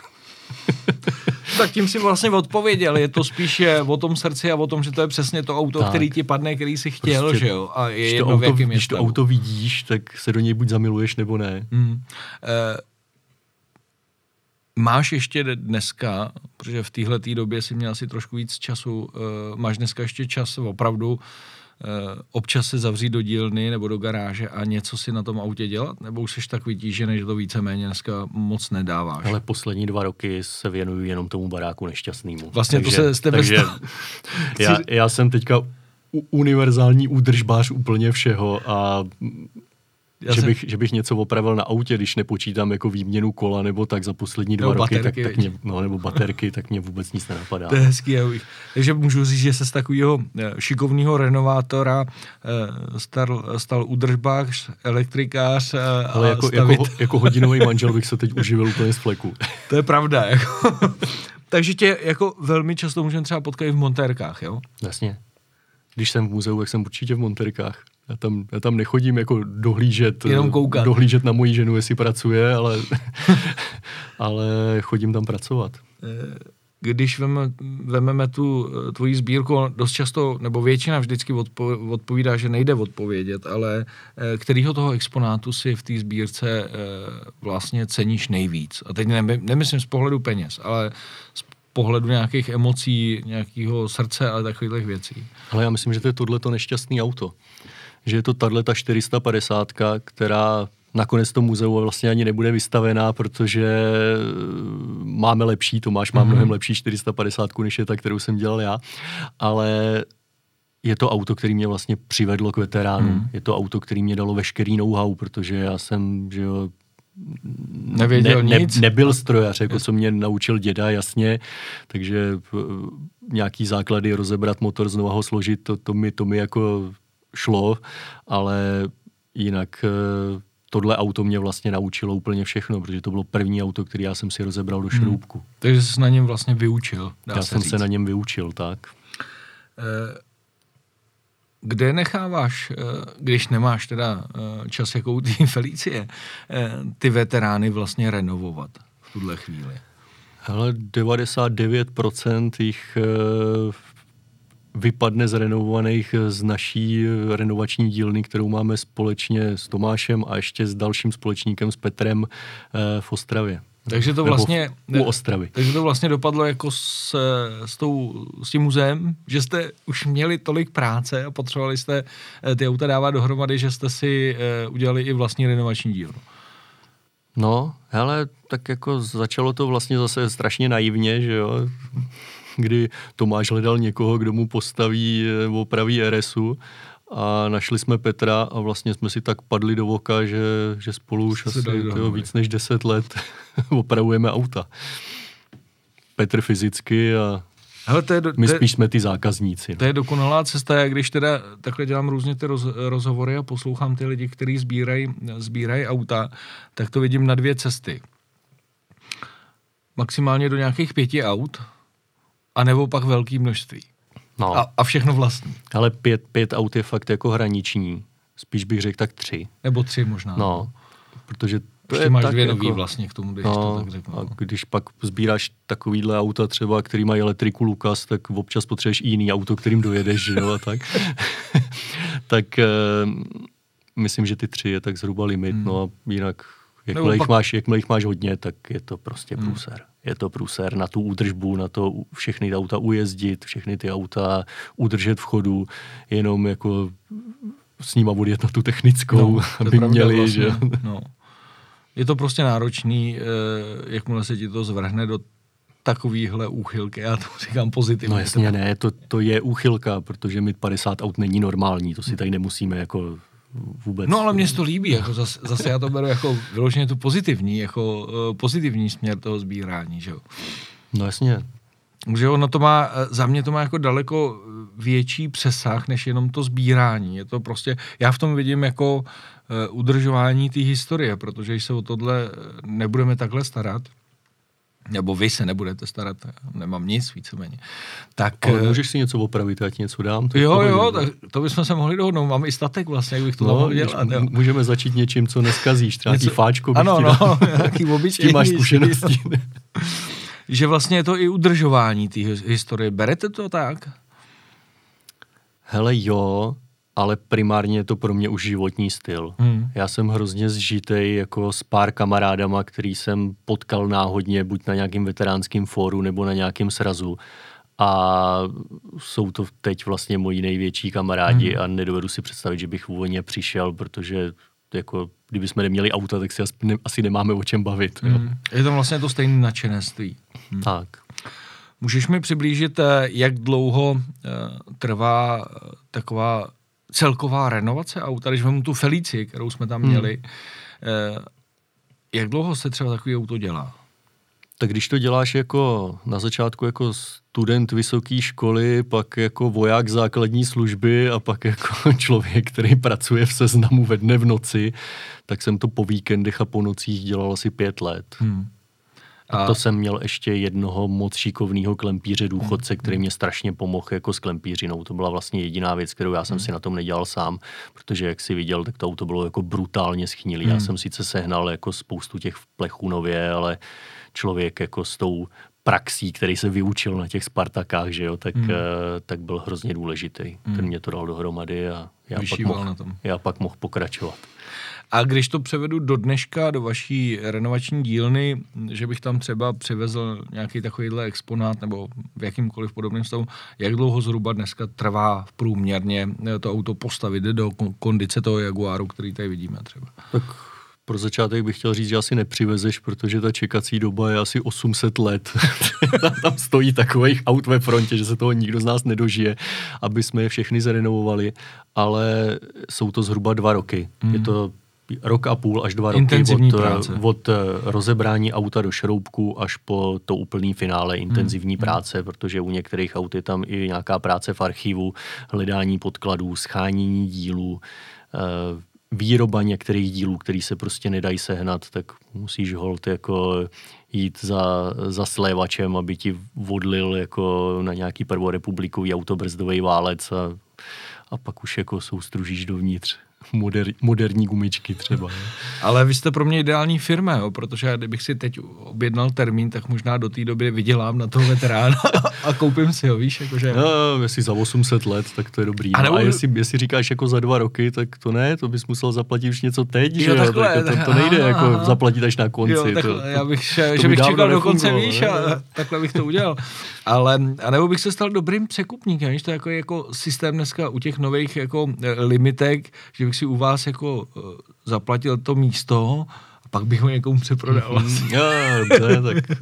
tak tím si vlastně odpověděl. Je to spíš o tom srdci a o tom, že to je přesně to auto, tak. který ti padne, který si chtěl, prostě, že jo? A je když, to auto, když to auto vidíš, tak se do něj buď zamiluješ, nebo ne. Mm. Uh, Máš ještě dneska, protože v téhle době si měl asi trošku víc času, uh, máš dneska ještě čas opravdu uh, občas se zavřít do dílny nebo do garáže a něco si na tom autě dělat? Nebo už jsi tak vytížený, že to víceméně dneska moc nedáváš? Ale poslední dva roky se věnuju jenom tomu baráku nešťastnému. Vlastně takže, to se tebe takže já, já jsem teďka univerzální údržbář úplně všeho a já že, jsem... bych, že bych něco opravil na autě, když nepočítám jako výměnu kola nebo tak za poslední dva nebo roky, baterky, tak, tak mě, no, nebo baterky, tak mě vůbec nic nenapadá. To je hezký. Takže můžu říct, že se z takového eh, šikovného renovátora eh, stal, stal udržbář, elektrikář eh, a Ale jako, stavit... jako, jako hodinový manžel bych se teď uživil úplně z fleku. To je pravda. Jako. Takže tě jako velmi často můžeme třeba potkat i v montérkách, jo? Jasně. Když jsem v muzeu, tak jsem určitě v montérkách. Já tam, já tam nechodím jako dohlížet, Jenom koukat. dohlížet na moji ženu, jestli pracuje, ale, ale chodím tam pracovat. Eh, když veme, vememe tu eh, tvoji sbírku, dost často, nebo většina vždycky odpo, odpovídá, že nejde odpovědět, ale eh, kterýho toho exponátu si v té sbírce vlastně ceníš nejvíc? A teď nemyslím z pohledu peněz, ale z pohledu nějakých emocí, nějakého srdce a takových věcí. Ale já myslím, že to je tohleto nešťastné auto že je to tahle ta 450, která nakonec to muzeu vlastně ani nebude vystavená, protože eh, máme lepší, Tomáš má mm-hmm. mnohem lepší 450, než je ta, kterou jsem dělal já, ale je to auto, který mě vlastně přivedlo k veteránu. Mm. Je to auto, který mě dalo veškerý know-how, protože já jsem že jo, Nevěděl ne, nic? Ne, nebyl strojař, jako co mě naučil děda, jasně, takže eh, nějaký základy rozebrat motor, znova ho složit, to, to, mi, to mi jako šlo, ale jinak eh, tohle auto mě vlastně naučilo úplně všechno, protože to bylo první auto, který já jsem si rozebral do Hmm. šroubku. Takže jsi na něm vlastně vyučil, dá Já se jsem říct. se na něm vyučil, tak. Eh, Kde necháváš, eh, když nemáš teda eh, čas jako u té Felicie, eh, ty veterány vlastně renovovat v tuhle chvíli? Hele, 99% jich vypadne z renovovaných z naší renovační dílny, kterou máme společně s Tomášem a ještě s dalším společníkem s Petrem v Ostravě. Takže to vlastně... u Ostravy. Takže to vlastně dopadlo jako s, s, tou, s tím muzeem, že jste už měli tolik práce a potřebovali jste eh, ty auta dávat dohromady, že jste si eh, udělali i vlastní renovační dílnu. No, hele, tak jako začalo to vlastně zase strašně naivně, že jo, kdy Tomáš hledal někoho, kdo mu postaví, eh, opraví RSu a našli jsme Petra a vlastně jsme si tak padli do voka, že, že spolu už asi tyjo, víc než 10 let opravujeme auta. Petr fyzicky a Hele, to je, do, my to je, spíš jsme ty zákazníci. To No. je dokonalá cesta, jak když teda takhle dělám různě ty roz, rozhovory a poslouchám ty lidi, kteří sbírají sbírají auta, tak to vidím na dvě cesty. Maximálně do nějakých pěti aut, anebo pak velký množství. No, A, a všechno vlastní. ale pět, pět aut je fakt jako hraniční. Spíš bych řekl tak tři. Nebo tři možná. No, protože to Ještě je máš tak dvě jako, nový vlastně k tomu, když to No, tak řeknu. a když pak sbíráš takovýhle auta třeba, který mají elektriku Lukas, tak občas potřebuješ i jiný auto, kterým dojedeš, že jo, a tak. tak eh, myslím, že ty tři je tak zhruba limit, Hmm. no a jinak, jakmile jich, pak- máš, jakmile jich máš hodně, tak je to prostě Hmm. Je to průser na tu údržbu, na to všechny ty auta ujezdit, všechny ty auta udržet v chodu, jenom jako s nima odjet na tu technickou, je aby měli, vlastně, že No. Je to prostě náročný, eh, jakmile se ti to zvrhne do takovýhle úchylky, já to říkám pozitivně. No jasně ne, to, to je úchylka, protože mít 50 aut není normální, to si tady nemusíme jako vůbec... No ale mně se to líbí, jako zase, zase já to beru jako vyloženě tu pozitivní, jako uh, pozitivní směr toho sbírání, že jo. No jasně, Že ono to má, eh, za mě to má jako daleko větší přesah, než jenom to sbírání. Je to prostě, já v tom vidím jako uh, udržování té historie, protože když se o tohle eh, nebudeme takhle starat, nebo vy se nebudete starat, nemám nic víceméně, tak... ale eh, můžeš si něco opravit, já ti něco dám. to Jo, jo, tak to bychom se mohli dohodnout. Mám i statek vlastně, jak bych to No, mohl dělat. Jo. můžeme začít něčím, co neskazíš, třeba Něco- fáčko Ano, no, nějaký obyčejný. máš zkušenosti. že vlastně je to i udržování té his- historie. Berete to tak? Hele jo, ale primárně je to pro mě už životní styl. Hmm. Já jsem hrozně zžitej jako s pár kamarádama, který jsem potkal náhodně, buď na nějakém veteránském fóru nebo na nějakém srazu. A jsou to teď vlastně moji největší kamarádi Hmm. a nedovedu si představit, že bych ně přišel, protože jako, kdyby jsme neměli auta, tak si asi, ne, asi nemáme o čem bavit. Jo. Hmm. Je to vlastně to stejné nadšenství. Tak. Můžeš mi přiblížit, eh, jak dlouho eh, trvá eh, taková celková renovace auta, když vezmu tu Felici, kterou jsme tam Hmm. měli, eh, jak dlouho se třeba takový auto dělá? Tak když to děláš jako na začátku jako student vysoké školy, pak jako voják základní služby a pak jako člověk, který pracuje v seznamu ve dne v noci, tak jsem to po víkendech a po nocích dělal asi pět let. Hmm. A to jsem měl ještě jednoho moc šikovného klempíře důchodce, který mě strašně pomohl jako s klempířinou. To byla vlastně jediná věc, kterou já jsem si na tom nedělal sám, protože jak si viděl, tak to auto bylo jako brutálně schnilý. Já jsem sice sehnal jako spoustu těch plechů nově, ale člověk jako s tou praxí, který se vyučil na těch Spartakách, že jo, tak, hmm. tak byl hrozně důležitý. Ten mě to dal dohromady a já pak, Vyšíval mohl, na tom. já pak mohl pokračovat. A když to převedu do dneška, do vaší renovační dílny, že bych tam třeba přivezl nějaký takovýhle exponát nebo v jakýmkoliv podobném stavu, jak dlouho zhruba dneska trvá v průměrně to auto postavit do kon- kondice toho Jaguaru, který tady vidíme třeba? Tak pro začátek bych chtěl říct, že asi nepřivezeš, protože ta čekací doba je asi 800 let. Tam stojí takových aut ve frontě, že se toho nikdo z nás nedožije, aby jsme je všechny zrenovovali, ale jsou to zhruba dva roky. Mm. Je to rok a půl až dva roky Intenzivní od, eh, práce. od eh, rozebrání auta do šroubku až po to úplný finále. Hmm, intenzivní práce, protože u některých aut je tam i nějaká práce v archivu, hledání podkladů, schánění dílů, eh, výroba některých dílů, který se prostě nedají sehnat, tak musíš hold jako jít za, za slévačem, aby ti vodlil jako na nějaký prvorepublikový autobrzdový válec a, a pak už jako soustružíš dovnitř moder, moderní gumičky třeba. ne? Ale vy jste pro mě ideální firma, jo, protože já kdybych si teď objednal termín, tak možná do té doby vydělám na toho veterána a koupím si ho, víš, jakože... No, jestli za 800 let, tak to je dobrý. A nebo- a jestli, jestli říkáš jako za dva roky, tak to ne, to bys musel zaplatit už něco teď, Jo, že takhle, Tak to, tak- to nejde aha, jako zaplatit až na konci. Jo, to, takhle, já bych, že, to že by bych čekal do konce, víš, ne? a takhle bych to udělal. Ale, a nebo bych se stal dobrým překupníkem, víš, to je jako, jako systém dneska u těch nových jako eh, limitek, že bych si u vás jako eh, zaplatil to místo a pak bych ho někomu přeprodal. Mm, jo, dobře, tak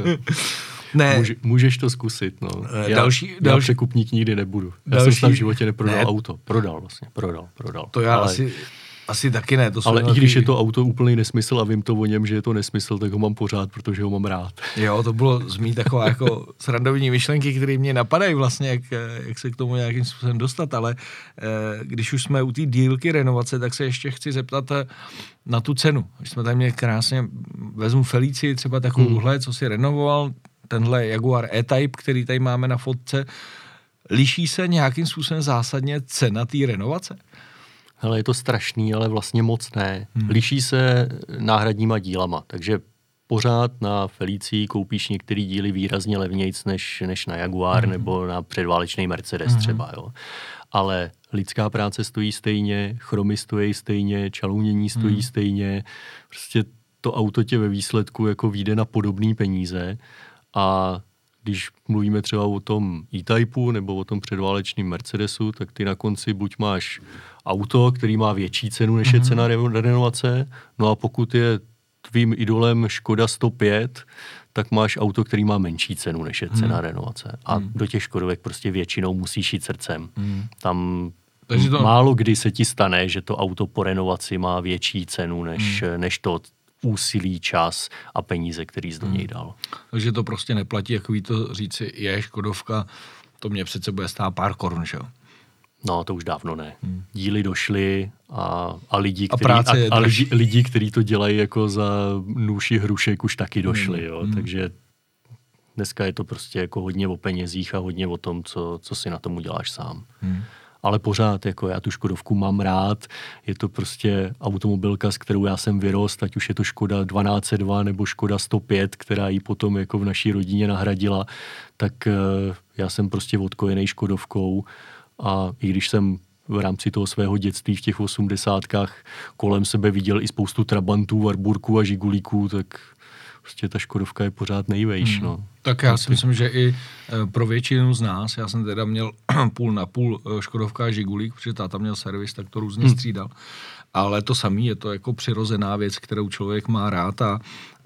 Ne, může, můžeš to zkusit. No. Eh, Já, další- já další- překupník nikdy nebudu. Já Další- jsem snad v životě neprodal Ne. auto. Prodal vlastně, prodal, prodal. to já ale, asi, asi taky ne. To jsou Ale i nějaký- když je to auto úplný nesmysl a vím to o něm, že je to nesmysl, tak ho mám pořád, protože ho mám rád. Jo, to bylo z mý taková jako srandovní myšlenky, které mě napadají vlastně, jak, jak se k tomu nějakým způsobem dostat, ale eh, když už jsme u té dílky renovace, tak se ještě chci zeptat eh, na tu cenu. Když jsme tam měli krásně, vezmu Felici, třeba takovouhle, hmm. co si renovoval, tenhle Jaguar E-Type, který tady máme na fotce, liší se nějakým způsobem zásadně cena té renovace? Hele, je to strašný, ale vlastně moc ne. Hmm. Liší se náhradníma dílama, takže pořád na Felicí koupíš některé díly výrazně levnějc než, než na Jaguar hmm. nebo na předválečný Mercedes hmm. třeba. Jo. Ale lidská práce stojí stejně, chromy stojí stejně, čalounění stojí hmm. stejně. Prostě to auto tě ve výsledku jako vyjde na podobné peníze a když mluvíme třeba o tom E-Typeu nebo o tom předválečném Mercedesu, tak ty na konci buď máš auto, který má větší cenu, než je cena re- renovace, no a pokud je tvým idolem Škoda 105, tak máš auto, který má menší cenu, než je cena renovace. A do těch Škodovek prostě většinou musíš jít srdcem. Tam Takže to- málo kdy se ti stane, že to auto po renovaci má větší cenu, než, než to úsilí, čas a peníze, který jsi do něj dal. Takže to prostě neplatí, jako ví to říci, je Škodovka, to mě přece bude stát pár korun, že jo? No, to už dávno ne. Hmm. Díly došly a, a lidi, A který, a, a dražší. lidi, lidi, kteří to dělají jako za nůši hrušek, už taky došly. Jo? Hmm. Takže dneska je to prostě jako hodně o penězích a hodně o tom, co, co si na tom uděláš sám. Hmm. Ale pořád, jako já tu Škodovku mám rád, je to prostě automobilka, s kterou já jsem vyrost, ať už je to Škoda 1202 nebo Škoda 105, která ji potom jako v naší rodině nahradila, tak eh, já jsem prostě odkojený Škodovkou a i když jsem v rámci toho svého dětství v těch osmdesátkách kolem sebe viděl i spoustu Trabantů, Warburků a Žigulíků, tak prostě ta Škodovka je pořád nejvejš, hmm. no. Tak já si myslím, že i eh, pro většinu z nás, já jsem teda měl půl na půl eh, Škodovka a Žigulík, protože táta měl servis, tak to různě střídal. Ale to samé je to jako přirozená věc, kterou člověk má rád a,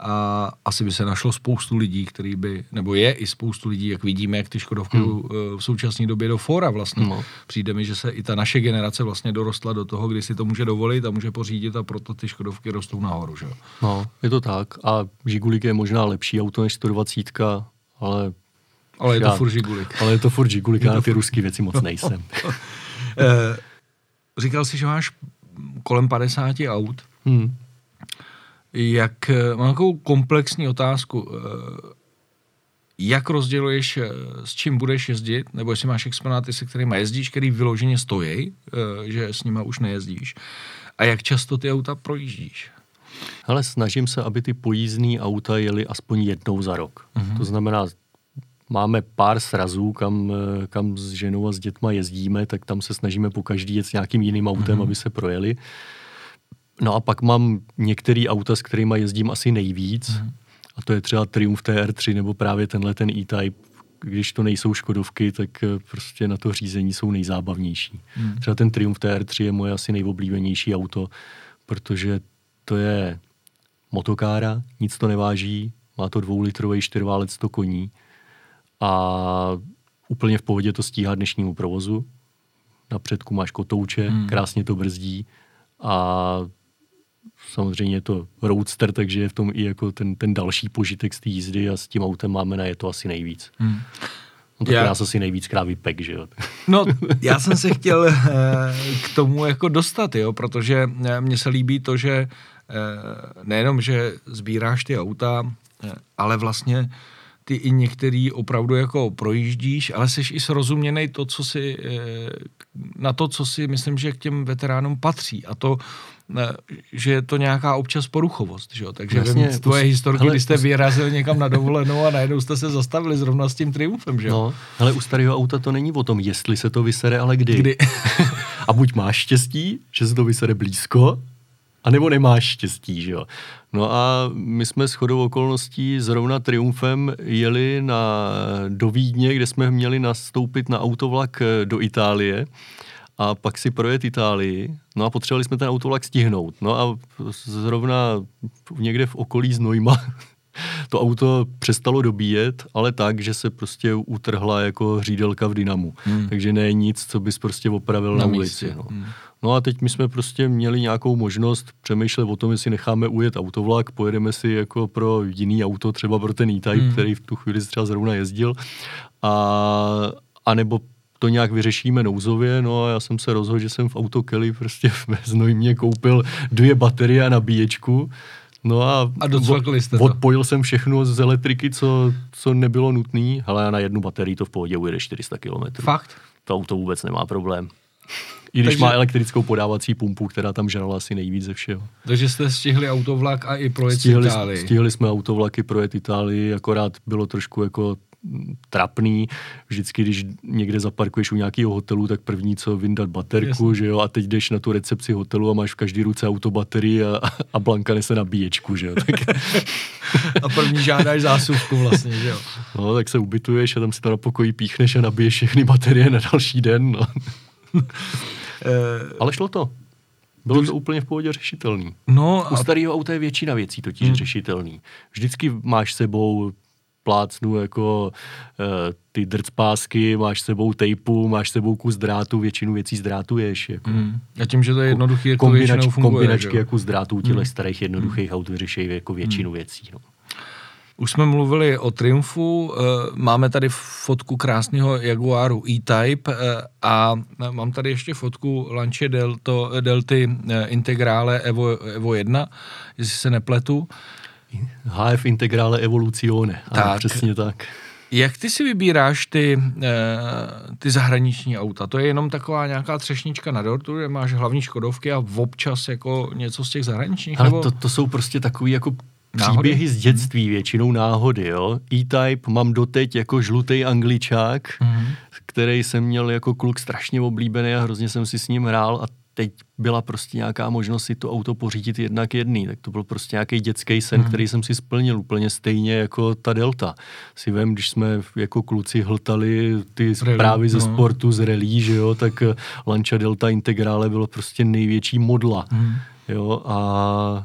a asi by se našlo spoustu lidí, který by, nebo je i spoustu lidí, jak vidíme, jak ty Škodovky hmm. v současné době do fora vlastně. No. Přijde mi, že se i ta naše generace vlastně dorostla do toho, kdy si to může dovolit a může pořídit a proto ty Škodovky rostou nahoru, že. No, je to tak. A Žigulík je možná lepší auto než 120, ale, Ale je to Já- furt Žigulik. ale je to furt Žigulík, já na ty ruský věci moc nejsem. Eh, říkal jsi, že máš kolem 50 aut. Hmm. Jak, eh, mám takovou komplexní otázku. eh, Jak rozděluješ, eh, s čím budeš jezdit, nebo jestli máš exponáty, se kterými jezdíš, který vyloženě stojí, že s nima už nejezdíš. A jak často ty auta projíždíš? Ale snažím se, aby ty pojízdný auta jeli aspoň jednou za rok. Mm-hmm. To znamená, máme pár srazů, kam, kam s ženou a s dětma jezdíme, tak tam se snažíme po každý jet s nějakým jiným autem, mm-hmm. aby se projeli. No a pak mám některé auta, s kterými jezdím asi nejvíc. Mm-hmm. A to je třeba Triumph TR3 nebo právě tenhle ten E-Type. Když to nejsou Škodovky, tak eh, prostě na to řízení jsou nejzábavnější. Mm. Třeba ten Triumph TR3 je moje asi nejoblíbenější auto, protože to je motokára, nic to neváží, má to dvoulitrový čtyřválec 100 koní a úplně v pohodě to stíhá dnešnímu provozu. Na předku máš kotouče, hmm. krásně to brzdí a samozřejmě je to roadster, takže je v tom i jako ten, ten další požitek z té jízdy a s tím autem máme na je to asi nejvíc. Hmm. No tak já... nás asi nejvíc krávý pek, že jo? No, já jsem se chtěl eh, k tomu jako dostat, jo, protože eh, mně se líbí to, že eh, nejenom, že sbíráš ty auta, ale vlastně ty i některý opravdu jako projíždíš, ale jsi i srozuměný to, co si, na to, co si myslím, že k těm veteránům patří. A to že je to nějaká občas poruchovost, že jo? Takže Jasně, vím, tvoje historky, kdy jste vyrazil někam na dovolenou a najednou jste se zastavili zrovna s tím triumfem, že jo? No, ale u starého auta to není o tom, jestli se to vysere, ale kdy. kdy? a buď máš štěstí, že se to vysere blízko, a nebo nemáš štěstí, že jo. No a my jsme s chodou okolností zrovna Triumfem jeli na, do Vídně, kde jsme měli nastoupit na autovlak do Itálie a pak si projet Itálii. No a potřebovali jsme ten autovlak stihnout. No a zrovna někde v okolí Znojma to auto přestalo dobíjet, ale tak, že se prostě utrhla jako řídelka v dynamu. Hmm. Takže ne nic, co bys prostě opravil na, na ulici. No. Hmm. no a teď my jsme prostě měli nějakou možnost přemýšlet o tom, jestli necháme ujet autovlak, pojedeme si jako pro jiný auto, třeba pro ten E-Type, hmm. který v tu chvíli třeba zrovna jezdil, a, a nebo to nějak vyřešíme nouzově, no a já jsem se rozhodl, že jsem v Autokeli prostě ve Znojmě koupil dvě baterie a nabíječku, No a, a jste to. odpojil jsem všechno z elektriky, co, co nebylo nutné, ale na jednu baterii to v pohodě ujede 400 km. Fakt? To auto vůbec nemá problém. I když Takže... má elektrickou podávací pumpu, která tam žrala asi nejvíc ze všeho. Takže jste stihli autovlak a i projet stihli, Itálii. Stihli jsme autovlaky projet Itálii, akorát bylo trošku jako trapný. Vždycky, když někde zaparkuješ u nějakého hotelu, tak první, co vyndat baterku, Jasně. že jo, a teď jdeš na tu recepci hotelu a máš v každý ruce autobaterii a, a Blanka nese nabíječku, že jo. Tak... a první žádáš zásuvku vlastně, že jo. No, tak se ubytuješ a tam si to na pokoji píchneš a nabiješ všechny baterie na další den, no. Eh, Ale šlo to. Bylo to úplně v pohodě řešitelný. No, U starého auta je většina věcí totiž hmm. řešitelný. Vždycky máš sebou plácnu jako uh, ty drcpásky, máš sebou tejpu, máš sebou kus drátu, většinu věcí zdrátuješ. Jako. Mm. A tím, že to je jednoduchý, jak Kombinač, to funguje. Kombinačky jako z drátů těle mm. starých jednoduchých mm. aut vyřešejí jako většinu mm. věcí. No. Už jsme mluvili o Triumfu, eh, máme tady fotku krásného Jaguaru E-Type eh, a mám tady ještě fotku Lancia Delto, Delty Integrale Evo, Evo 1, jestli se nepletu. HF Integrale Evoluzione. Tak. Ano, přesně tak. Jak ty si vybíráš ty, e, ty zahraniční auta? To je jenom taková nějaká třešnička na dortu, kde máš hlavní škodovky a občas jako něco z těch zahraničních? Ale nebo? to, to jsou prostě takový jako Náhody? příběhy z dětství, většinou náhody, jo. E-Type mám doteď jako žlutý angličák, mm-hmm. který jsem měl jako kluk strašně oblíbený a hrozně jsem si s ním hrál a teď byla prostě nějaká možnost si to auto pořídit jednak jedný, tak to byl prostě nějaký dětský sen, hmm. který jsem si splnil úplně stejně jako ta Delta. Si vím, když jsme jako kluci hltali ty zprávy ze no. sportu, z relí, že jo, tak eh, Lancia Delta Integrale bylo prostě největší modla, hmm. jo, a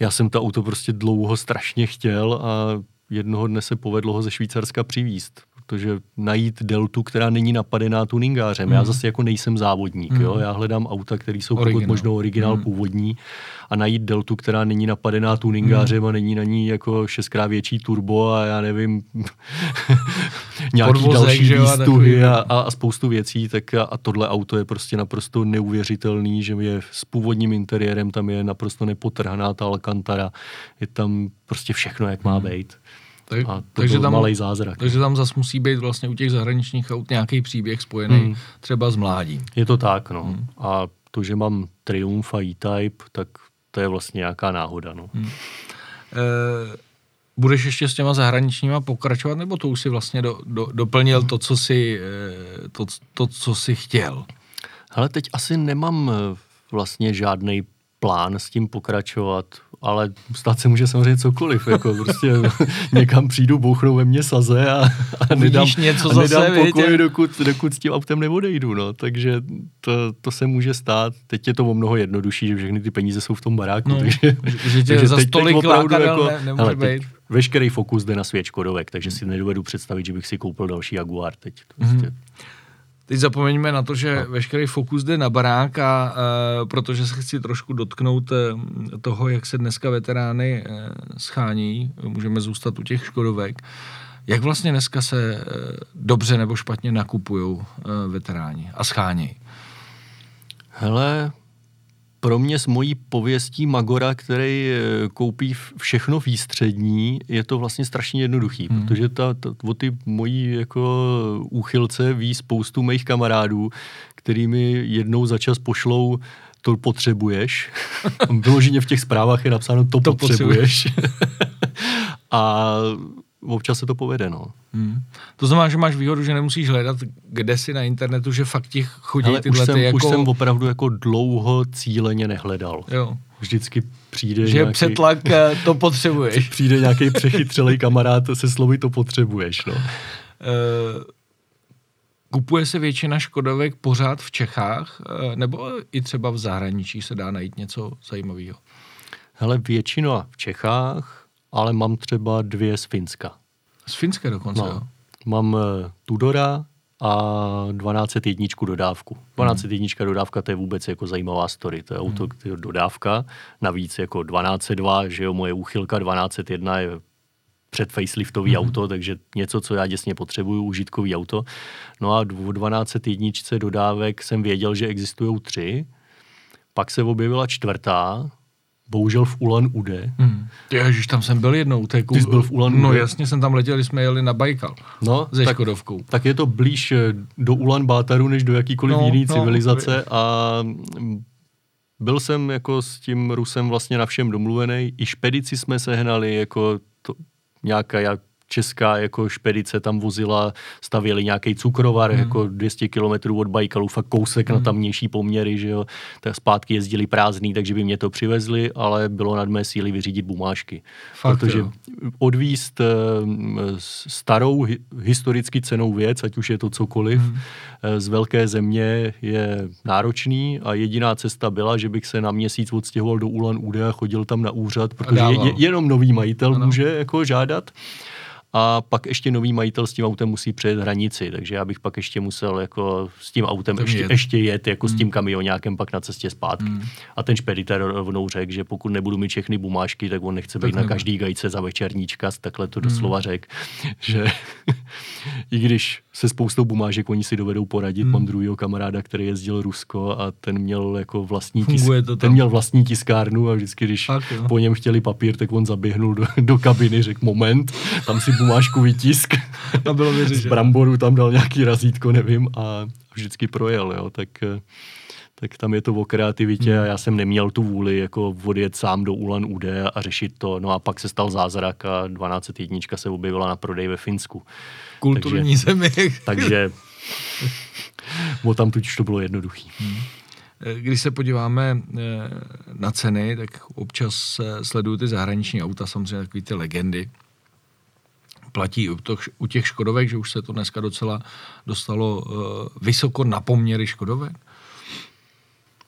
já jsem to auto prostě dlouho strašně chtěl a jednoho dne se povedlo ho ze Švýcarska přivíst protože najít deltu, která není napadená tuningářem. Mm. Já zase jako nejsem závodník, mm. jo? já hledám auta, které jsou original. pokud možno originál mm. původní a najít deltu, která není napadená tuningářem mm. a není na ní jako šestkrát větší turbo a já nevím, nějaký Podvozek, další výstuhy a, a, a spoustu věcí, tak a, a tohle auto je prostě naprosto neuvěřitelný, že je s původním interiérem, tam je naprosto nepotrhaná ta Alcantara, je tam prostě všechno, jak má mm. Tak, a to takže tam, malý zázrak. Takže tam zase musí být vlastně u těch zahraničních aut nějaký příběh spojený hmm. třeba s mládím. Je to tak, no. Hmm. A to, že mám Triumph a E-Type, tak to je vlastně nějaká náhoda, no. Hmm. E, budeš ještě s těma zahraničníma pokračovat, nebo to už si vlastně do, do, doplnil to, co si, eh, to, to, co si chtěl? Ale teď asi nemám eh, vlastně žádný plán s tím pokračovat ale stát se může samozřejmě cokoliv, jako prostě někam přijdu, bouchnou ve mně saze a, a nedám, něco a nedám zase, pokoj, dokud, dokud s tím autem neodejdu, no, takže to, to se může stát, teď je to o mnoho jednodušší, že všechny ty peníze jsou v tom baráku, no, takže, že takže za teď, teď opravdu jako, ne, nemůže hele, být. veškerý fokus jde na svět Škodovek, takže si nedovedu představit, že bych si koupil další Jaguar teď. Prostě. Mm-hmm. Teď zapomeňme na to, že no. veškerý fokus jde na barák a uh, protože se chci trošku dotknout uh, toho, jak se dneska veterány uh, schání, můžeme zůstat u těch Škodovek. Jak vlastně dneska se uh, dobře nebo špatně nakupují uh, veteráni a schání? Hele, pro mě s mojí pověstí Magora, který koupí všechno výstřední, je to vlastně strašně jednoduchý, hmm. protože ta, ta, o ty mojí jako úchylce ví spoustu mých kamarádů, kterými jednou za čas pošlou to potřebuješ. Vyloženě v těch zprávách je napsáno to, to potřebuješ. a občas se to povede, no. Hmm. To znamená, že máš výhodu, že nemusíš hledat, kde si na internetu, že fakt ti chodí Ale tyhle už jsem, ty jako... už jsem opravdu jako dlouho cíleně nehledal. Jo. Vždycky přijde Že nějaký... přetlak eh, to potřebuješ. přijde nějaký přechytřelej kamarád se slovy to potřebuješ, no. Uh, kupuje se většina Škodovek pořád v Čechách, uh, nebo i třeba v zahraničí se dá najít něco zajímavého? Hele, většina v Čechách, ale mám třeba dvě z Finska. Z Finska dokonce, no. jo? Mám uh, Tudora a 1201 dodávku. 1201 hmm. dodávka, to je vůbec jako zajímavá story. To je auto, hmm. dodávka, navíc jako 1202, že jo, moje úchylka 1201 je před faceliftový hmm. auto, takže něco, co já děsně potřebuju, užitkový auto. No a v 1201 dodávek jsem věděl, že existují tři, pak se objevila čtvrtá, bohužel v Ulan Ude. Hmm. Ježiš, tam jsem byl jednou. Ty jsi byl v Ulan Ude? No jasně, jsem tam letěl, když jsme jeli na Bajkal no, se tak, Škodovkou. Tak je to blíž eh, do Ulan Bátaru, než do jakýkoliv no, jiný no, civilizace a byl jsem jako s tím Rusem vlastně na všem domluvený. I špedici jsme sehnali jako to, nějaká jak česká jako špedice tam vozila, stavěli nějaký cukrovar, mm. jako 200 kilometrů od Bajkalu, fakt kousek mm. na hmm. tamnější poměry, že jo, tak zpátky jezdili prázdný, takže by mě to přivezli, ale bylo nad mé síly vyřídit bumášky. Fakt, Protože jo. odvíst uh, starou historicky cenou věc, ať už je to cokoliv, mm. z velké země je náročný a jediná cesta byla, že bych se na měsíc odstěhoval do Ulan Ude a chodil tam na úřad, protože je, jenom nový majitel ano. může jako žádat a pak ještě nový majitel s tím autem musí přejet hranici, takže já bych pak ještě musel jako s tím autem ještě, jet. ještě jet jako hmm. s tím kamionákem pak na cestě zpátky. Hmm. A ten špeditér rovnou řekl, že pokud nebudu mít všechny bumášky, tak on nechce tak být nebude. na každý gajce za večerníčka, takhle to hmm. doslova řekl, že i když se spoustou bumážek oni si dovedou poradit, hmm. mám druhého kamaráda, který jezdil Rusko a ten měl jako vlastní, tisk, ten měl vlastní tiskárnu a vždycky, když Fakt, po něm chtěli papír, tak on zaběhnul do, do kabiny, řekl moment, tam si bumášku vytisk. A bylo věřit, Z bramboru tam dal nějaký razítko, nevím, a vždycky projel, jo, tak tak tam je to o kreativitě hmm. a já jsem neměl tu vůli jako odjet sám do Ulan Ude a řešit to. No a pak se stal zázrak a 1201 se objevila na prodej ve Finsku. Kulturní takže, zemi. takže o tam tuď to bylo jednoduchý. Hmm. Když se podíváme eh, na ceny, tak občas sleduju ty zahraniční auta, samozřejmě takový ty legendy, platí u těch Škodovek, že už se to dneska docela dostalo uh, vysoko na poměry Škodovek?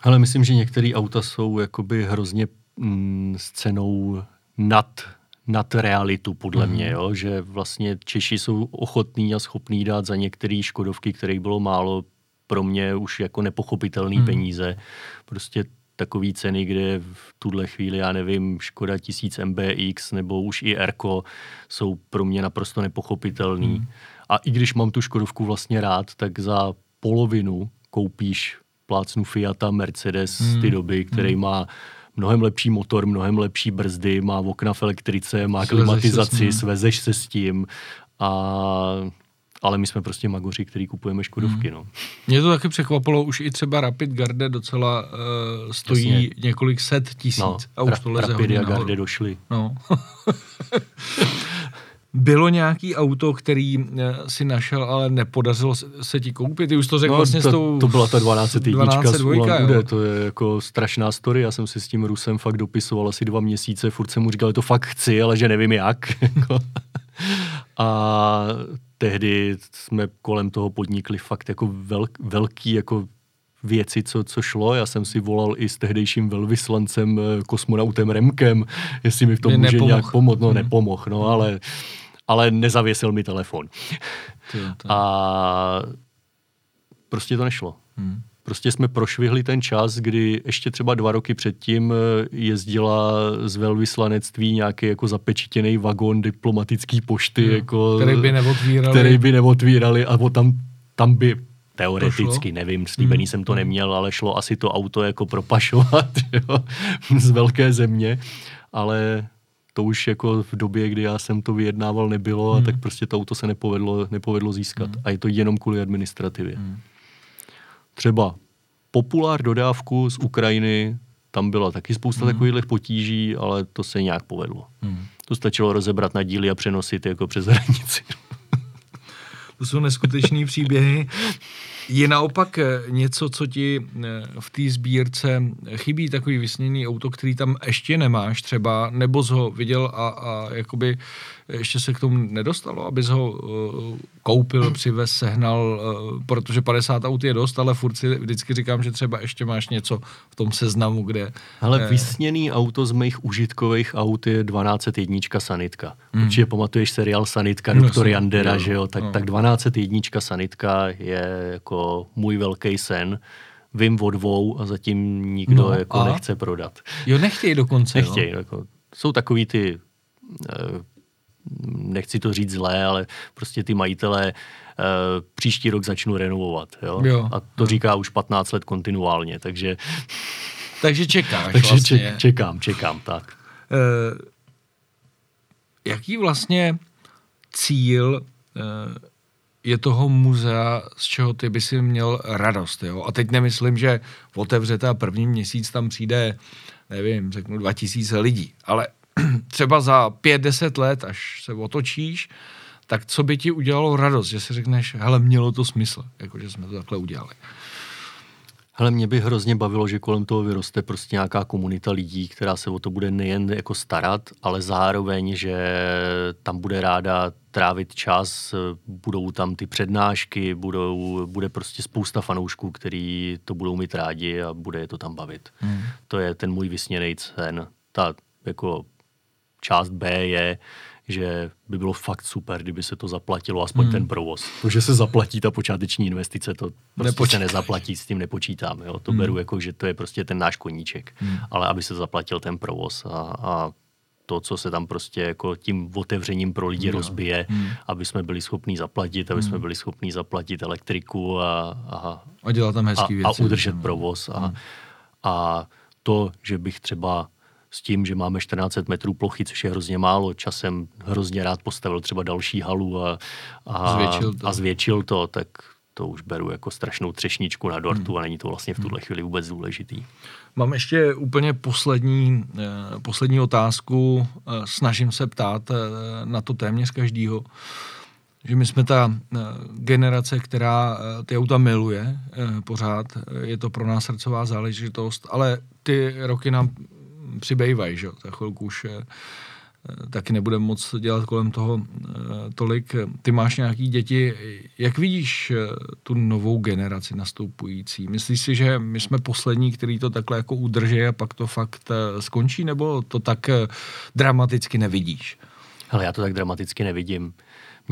Ale myslím, že některé auta jsou jakoby hrozně mm, s cenou nad, nad realitu, podle mm. mě, jo? že vlastně Češi jsou ochotní a schopní dát za některé Škodovky, kterých bylo málo, pro mě už jako nepochopitelné mm. peníze. Prostě takové ceny, kde v tuhle chvíli, já nevím, Škoda 1000 MBX nebo už i Erko jsou pro mě naprosto nepochopitelný. Hmm. A i když mám tu Škodovku vlastně rád, tak za polovinu koupíš plácnu Fiata Mercedes hmm. z ty doby, který hmm. má mnohem lepší motor, mnohem lepší brzdy, má okna v elektrice, má svezeš klimatizaci, se svezeš se s tím a ale my jsme prostě magoři, který kupujeme Škodovky. Hmm. No. Mě to taky překvapilo, už i třeba Rapid Garde docela uh, stojí Jasně. několik set tisíc no, a už to leze Rapid a Garde došly. No. Bylo nějaký auto, který eh, si našel, ale nepodařilo se ti koupit? Ty už to řekl no, vlastně to, s tou... To byla ta 12 jednička z Ulan Ude, to je jako strašná story. Já jsem si s tím Rusem fakt dopisoval asi dva měsíce, furt jsem mu říkal, že to fakt chci, ale že nevím jak. a tehdy jsme kolem toho podnikli fakt jako velk, velký jako věci, co, co šlo. Já jsem si volal i s tehdejším velvyslancem, eh, kosmonautem Remkem, jestli mi v tom může nepomoh. nějak pomoct. No, hmm. nepomohl, no, ale, ale nezavěsil mi telefon. A prostě to nešlo. Hmm. Prostě jsme prošvihli ten čas, kdy ještě třeba dva roky předtím eh, jezdila z velvyslanectví nějaký jako zapečetěný vagón diplomatický pošty, hmm. jako, který by neotvírali. Který by neotvírali a tam, tam by teoreticky, nevím, slíbený hmm. jsem to neměl, ale šlo asi to auto jako propašovat jo, z velké země, ale to už jako v době, kdy já jsem to vyjednával, nebylo hmm. a tak prostě to auto se nepovedlo, nepovedlo získat. Hmm. A je to jenom kvůli administrativě. Hmm. Třeba populár dodávku z Ukrajiny, tam byla taky spousta hmm. takových potíží, ale to se nějak povedlo. Hmm. To stačilo rozebrat na díly a přenosit jako přes hranici. To jsou neskutečné příběhy. Je naopak eh, něco, co ti eh, v té sbírce chybí, takový vysněný auto, který tam ještě nemáš třeba, nebo jsi ho viděl a, a jakoby ještě se k tomu nedostalo, abys ho uh, koupil, přivez, sehnal, uh, protože 50 aut je dost, ale furt si vždycky říkám, že třeba ještě máš něco v tom seznamu, kde... Ale vysněný auto z mých užitkových aut je 1201 Sanitka. Hmm. Určitě pamatuješ seriál Sanitka, no, doktor Jandera, že jo? Tak, no. tak 1201 Sanitka je jako můj velký sen vím o dvou a zatím nikdo no, jako a? nechce prodat. Jo, nechtějí dokonce. Nechtějí. Jako, jsou takový ty eh, nechci to říct zlé, ale prostě ty majitelé uh, příští rok začnu renovovat. Jo? Jo, a to říká už 15 let kontinuálně, takže... Takže čekáš takže vlastně. Ček, čekám, čekám, tak. Uh, jaký vlastně cíl uh, je toho muzea, z čeho ty by si měl radost, jo? A teď nemyslím, že otevřete a první měsíc tam přijde, nevím, řeknu 2000 lidí, ale třeba za pět, deset let, až se otočíš, tak co by ti udělalo radost, že si řekneš, hele, mělo to smysl, jako že jsme to takhle udělali. Hele, mě by hrozně bavilo, že kolem toho vyroste prostě nějaká komunita lidí, která se o to bude nejen jako starat, ale zároveň, že tam bude ráda trávit čas, budou tam ty přednášky, budou, bude prostě spousta fanoušků, který to budou mít rádi a bude je to tam bavit. Hmm. To je ten můj vysněný sen. Ta jako část B je, že by bylo fakt super, kdyby se to zaplatilo, aspoň hmm. ten provoz. To, že se zaplatí ta počáteční investice, to prostě se nezaplatí, s tím nepočítám. Jo? To hmm. beru jako, že to je prostě ten náš koníček. Hmm. Ale aby se zaplatil ten provoz a, a to, co se tam prostě jako tím otevřením pro lidi no. rozbije, hmm. aby jsme byli schopní zaplatit, aby hmm. jsme byli schopní zaplatit elektriku a, a, a dělat tam hezký a, věci. A udržet no. provoz. A, hmm. a to, že bych třeba s tím, že máme 14 metrů plochy, což je hrozně málo. Časem hrozně rád postavil třeba další halu a, a, zvětšil, to. a zvětšil to, tak to už beru jako strašnou třešničku na dortu hmm. a není to vlastně v tuhle hmm. chvíli vůbec důležitý. Mám ještě úplně poslední, eh, poslední otázku. Eh, snažím se ptát eh, na to téměř každýho že my jsme ta generace, která ty auta miluje pořád, je to pro nás srdcová záležitost, ale ty roky nám přibývají, že Za chvilku už eh, taky nebudeme moc dělat kolem toho eh, tolik. Ty máš nějaký děti, jak vidíš eh, tu novou generaci nastupující? Myslíš si, že my jsme poslední, který to takhle jako udrží a pak to fakt skončí, nebo to tak dramaticky nevidíš? Ale já to tak dramaticky nevidím.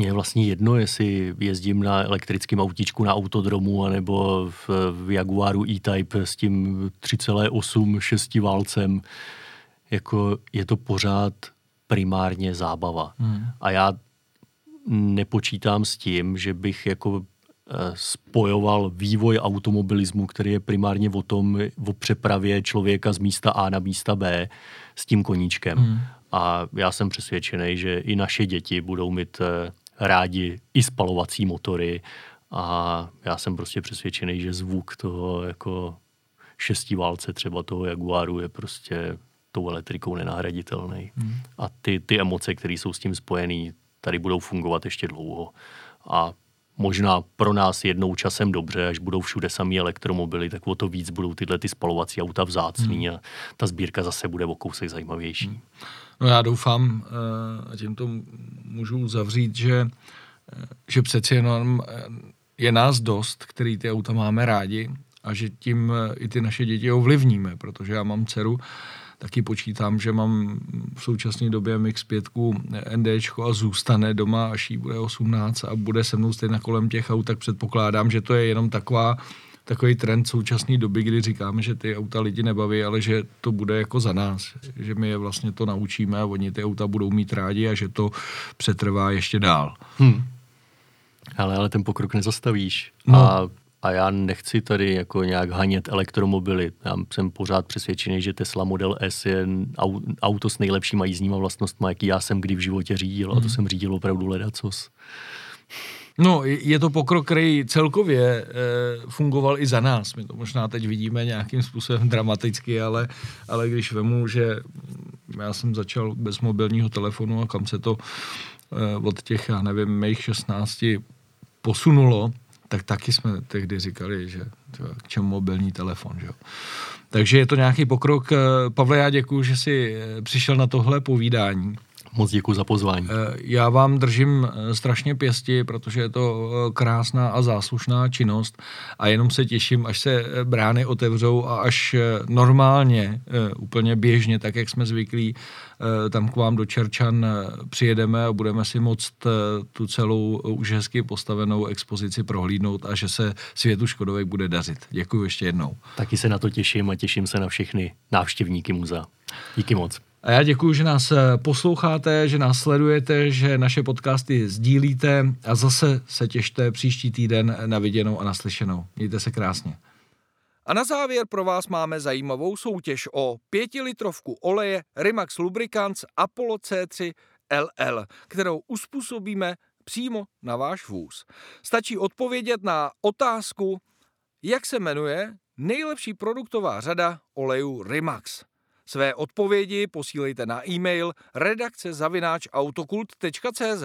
Mně je vlastně jedno, jestli jezdím na elektrickém autíčku na autodromu anebo v, v Jaguaru E-Type s tím 3,8 šesti válcem. Jako je to pořád primárně zábava. Hmm. A já nepočítám s tím, že bych jako eh, spojoval vývoj automobilismu, který je primárně o tom, o přepravě člověka z místa A na místa B s tím koníčkem. Hmm. A já jsem přesvědčený, že i naše děti budou mít eh, rádi i spalovací motory a já jsem prostě přesvědčený, že zvuk toho jako šestiválce třeba toho Jaguaru je prostě tou elektrikou nenahraditelný. Hmm. A ty, ty emoce, které jsou s tím spojené, tady budou fungovat ještě dlouho. A možná pro nás jednou časem dobře, až budou všude samý elektromobily, tak o to víc budou tyhle ty spalovací auta vzácný hmm. a ta sbírka zase bude o kousek zajímavější. Hmm. No já doufám, eh, a tím to můžu zavřít, že, eh, že přeci jenom eh, je nás dost, který ty auta máme rádi a že tím i ty naše děti ovlivníme, protože já mám dceru, taky počítám, že mám v současné době mix 5 ND a zůstane doma, až jí bude 18 a bude se mnou stejně kolem těch aut, tak předpokládám, že to je jenom taková takový trend současné doby, kdy říkáme, že ty auta lidi nebaví, ale že to bude jako za nás, že my je vlastně to naučíme a oni ty auta budou mít rádi a že to přetrvá ještě dál. Hmm. Ale, ale ten pokrok nezastavíš. No. A, a já nechci tady jako nějak hanět elektromobily. Já jsem pořád přesvědčený, že Tesla Model S je auto s nejlepšíma jízdníma vlastnostmi, jaký já jsem kdy v životě řídil. Hmm. A to jsem řídil opravdu ledacos. No, je to pokrok, který celkově e, fungoval i za nás. My to možná teď vidíme nějakým způsobem dramaticky, ale, ale když vemu, že já jsem začal bez mobilního telefonu a kam se to e, od těch, já nevím, mých 16 posunulo, tak taky jsme tehdy říkali, že k čemu mobilní telefon, že jo. Takže je to nějaký pokrok. Eh, Pavle, já děkuji, že jsi přišel na tohle povídání. Moc děkuji za pozvání. Eh, já vám držím eh, strašně pěsti, protože je to eh, krásná a záslušná činnost a jenom se těším, až se brány otevřou a až normálně, úplně běžně, tak jak jsme zvyklí, tam k vám do Čerčan přijedeme a budeme si moct tu celou už hezky postavenou expozici prohlídnout a že se světu Škodovek bude dařit. Děkuji ještě jednou. Taky se na to těším a těším se na všechny návštěvníky muzea. Díky moc. A já děkuji, že nás eh, posloucháte, že nás sledujete, že naše podcasty sdílíte a zase se těšte příští týden na viděnou a naslyšenou. Mějte se krásně. A na závěr pro vás máme zajímavou soutěž o pětilitrovku oleje Rimax Lubricants Apollo C3 LL, kterou uspůsobíme přímo na váš vůz. Stačí odpovědět na otázku, jak se jmenuje nejlepší produktová řada olejů Rimax. Své odpovědi posílejte na e-mail redakce autokult.cz.